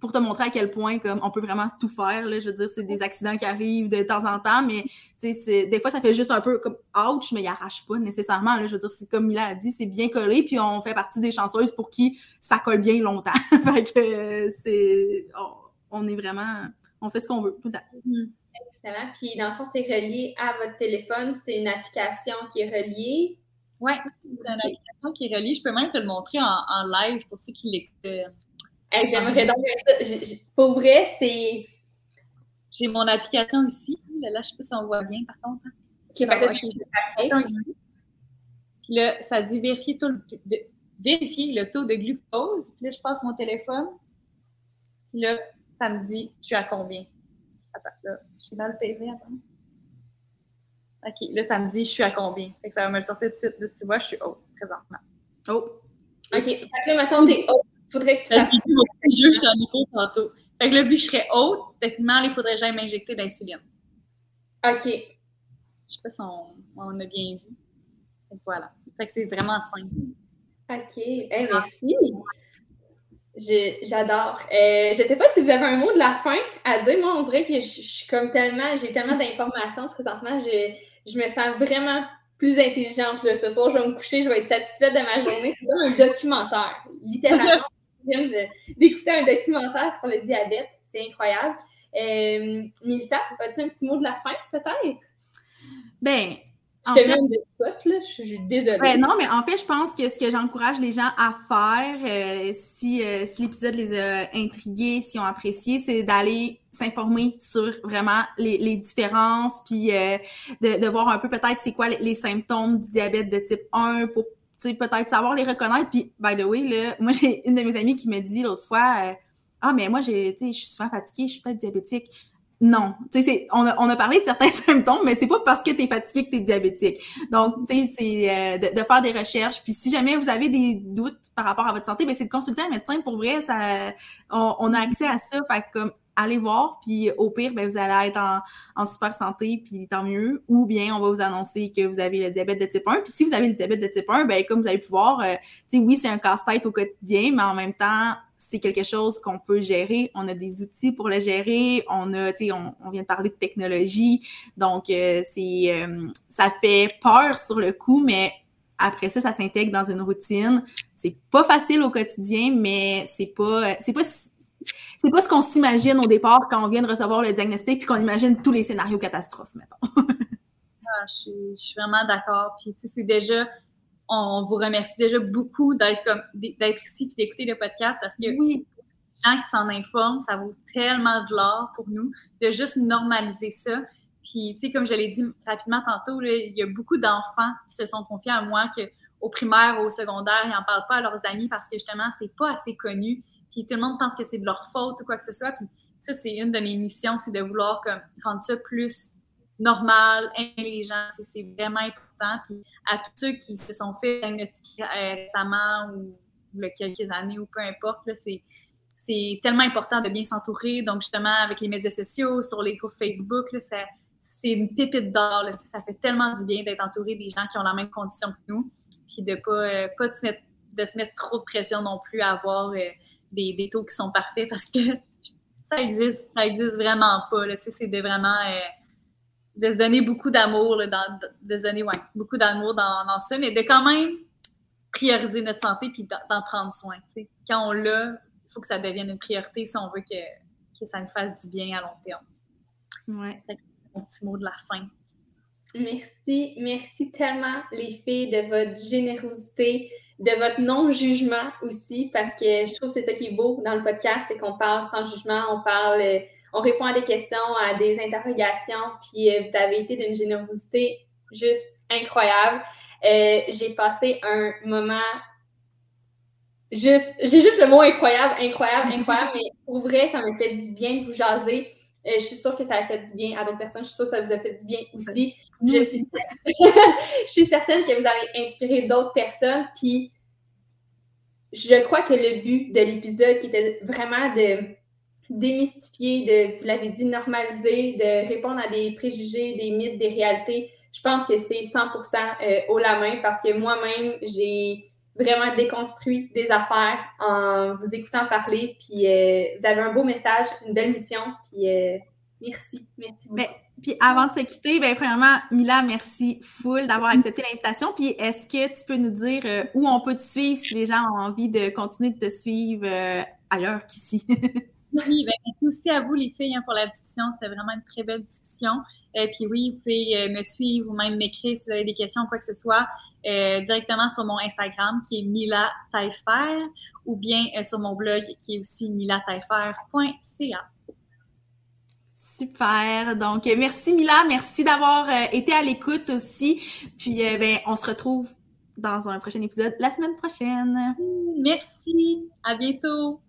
pour te montrer à quel point comme on peut vraiment tout faire là, je veux dire c'est des accidents qui arrivent de temps en temps mais des fois ça fait juste un peu comme ouch mais il arrache pas nécessairement là, je veux dire c'est comme il a dit c'est bien collé puis on fait partie des chanceuses pour qui ça colle bien longtemps fait que c'est on, est vraiment on fait ce qu'on veut tout le temps mm-hmm. excellent puis dans le fond c'est relié à votre téléphone c'est une application qui est reliée oui, c'est une application qui est reliée. Je peux même te le montrer en, live pour ceux qui l'écoutent J'aimerais donc. Pour vrai, c'est. J'ai mon application ici. Là, là, je sais pas si on voit bien, par contre. Hein. Ok, okay. Puis là, ça dit vérifier, taux de, vérifier le taux de glucose. Puis là, je passe mon téléphone. Puis là, ça me dit, je suis à combien? Attends, là, j'ai mal pesé, attends. OK, là, ça me dit, je suis à combien? Fait que ça va me le sortir tout de suite. Là, tu vois, je suis haut présentement. Oh! OK. Fait que là, maintenant, c'est haut. Faudrait que tu fasses. Je suis niveau tantôt. Fait que là, vu que je serais haute, techniquement, il faudrait que j'aille m'injecter d'insuline. OK. Je sais pas si on, on a bien vu. Fait voilà. Fait que c'est vraiment simple. OK. Hey, merci. J'adore. Euh, je ne sais pas si vous avez un mot de la fin à dire. Moi, on dirait que je, suis comme tellement, j'ai tellement d'informations présentement. Je, je, me sens vraiment plus intelligente. Ce soir, je vais me coucher, je vais être satisfaite de ma journée. C'est comme un documentaire. Littéralement, d'écouter un documentaire sur le diabète. C'est incroyable. Euh, Mélissa, as-tu un petit mot de la fin, peut-être? Ben, je te mets une spot, là, je suis désolée. Ben non, mais en fait, je pense que ce que j'encourage les gens à faire, euh, si, euh, si l'épisode les a intrigués, si ont apprécié, c'est d'aller s'informer sur vraiment les, les différences, puis de, de, voir un peu peut-être c'est quoi les, les, symptômes du diabète de type 1 pour peut-être savoir les reconnaître. Puis, by the way, là, moi, j'ai une de mes amies qui me dit l'autre fois, euh, ah, mais moi, j'ai, je suis souvent fatiguée, je suis peut-être diabétique. Non, on a, on a parlé de certains symptômes, mais c'est pas parce que tu es fatigué que tu es diabétique. Donc, tu sais, c'est euh, de, faire des recherches. Puis si jamais vous avez des doutes par rapport à votre santé, ben c'est de consulter un médecin. Pour vrai, ça, on, on a accès à ça. Fait comme allez voir, puis au pire, ben, vous allez être en, super santé, puis tant mieux. Ou bien, on va vous annoncer que vous avez le diabète de type 1. Puis si vous avez le diabète de type 1, ben, comme vous avez pu voir, euh, oui, c'est un casse-tête au quotidien, mais en même temps, c'est quelque chose qu'on peut gérer. On a des outils pour le gérer. On a, tu on, vient de parler de technologie. Donc, euh, c'est, euh, ça fait peur sur le coup, mais après ça, ça s'intègre dans une routine. C'est pas facile au quotidien, mais c'est pas, c'est pas c'est pas ce qu'on s'imagine au départ quand on vient de recevoir le diagnostic puis qu'on imagine tous les scénarios catastrophes, mettons. ah, je, suis, vraiment d'accord. Puis, tu sais, c'est déjà, on vous remercie déjà beaucoup d'être comme d'être ici et d'écouter le podcast parce que oui. les gens qui s'en informent, ça vaut tellement de l'or pour nous de juste normaliser ça. Puis, tu sais, comme je l'ai dit rapidement tantôt, il y a beaucoup d'enfants qui se sont confiés à moi que au primaire ou au secondaire, ils n'en parlent pas à leurs amis parce que justement, c'est pas assez connu puis tout le monde pense que c'est de leur faute ou quoi que ce soit. Puis ça, c'est une de mes missions, c'est de vouloir comme, rendre ça plus normal, intelligent. C'est vraiment important. Puis à tous ceux qui se sont fait diagnostiquer euh, récemment ou quelques années ou peu importe, c'est c'est tellement important de bien s'entourer. Donc, justement, avec les médias sociaux, sur les groupes Facebook, c'est une pépite d'or. Ça fait tellement du bien d'être entouré des gens qui ont la même condition que nous, puis de ne pas, euh, pas de, se mettre, de se mettre trop de pression non plus à avoir euh, des, taux qui sont parfaits parce que ça existe, ça existe vraiment pas. C'est de vraiment euh, de se donner beaucoup d'amour, de se donner beaucoup d'amour dans, dans, ça, mais de quand même prioriser notre santé puis d'en prendre soin. Quand on l'a, il faut que ça devienne une priorité si on veut que, que ça nous fasse du bien à long terme. Ouais. C'est mon petit mot de la fin. Merci, merci tellement les filles de votre générosité, de votre non-jugement aussi, parce que je trouve que c'est ça qui est beau dans le podcast, c'est qu'on parle sans jugement, on parle, euh, on répond à des questions, à des interrogations, puis euh, vous avez été d'une générosité juste incroyable. Euh, j'ai passé un moment juste, j'ai juste le mot incroyable, incroyable, incroyable, mais pour vrai, ça me fait du bien de vous jaser. Je suis sûre que ça a fait du bien à d'autres personnes. Je suis sûre que ça vous a fait du bien aussi. Je suis, je suis certaine que vous allez inspirer d'autres personnes. Puis, je crois que le but de l'épisode, qui était vraiment de démystifier, de, vous l'avez dit, normaliser, de répondre à des préjugés, des mythes, des réalités, je pense que c'est 100% euh, haut la main parce que moi-même, j'ai vraiment déconstruit des affaires en vous écoutant parler. Puis, euh, vous avez un beau message, une belle mission. Puis, euh, merci. Merci beaucoup. Puis avant de se quitter, ben premièrement, Mila, merci full d'avoir accepté l'invitation. Puis est-ce que tu peux nous dire euh, où on peut te suivre si les gens ont envie de continuer de te suivre euh, ailleurs qu'ici? oui, ben, merci aussi à vous les filles hein, pour la discussion. C'était vraiment une très belle discussion. Et euh, puis oui, vous pouvez me suivre ou même m'écrire si vous avez des questions ou quoi que ce soit directement sur mon Instagram qui est Mila Taillefer ou bien sur mon blog qui est aussi milataifer.ca. Super. Donc, merci Mila. Merci d'avoir euh, été à l'écoute aussi. Puis, euh, ben, on se retrouve dans un prochain épisode la semaine prochaine. Merci. À bientôt.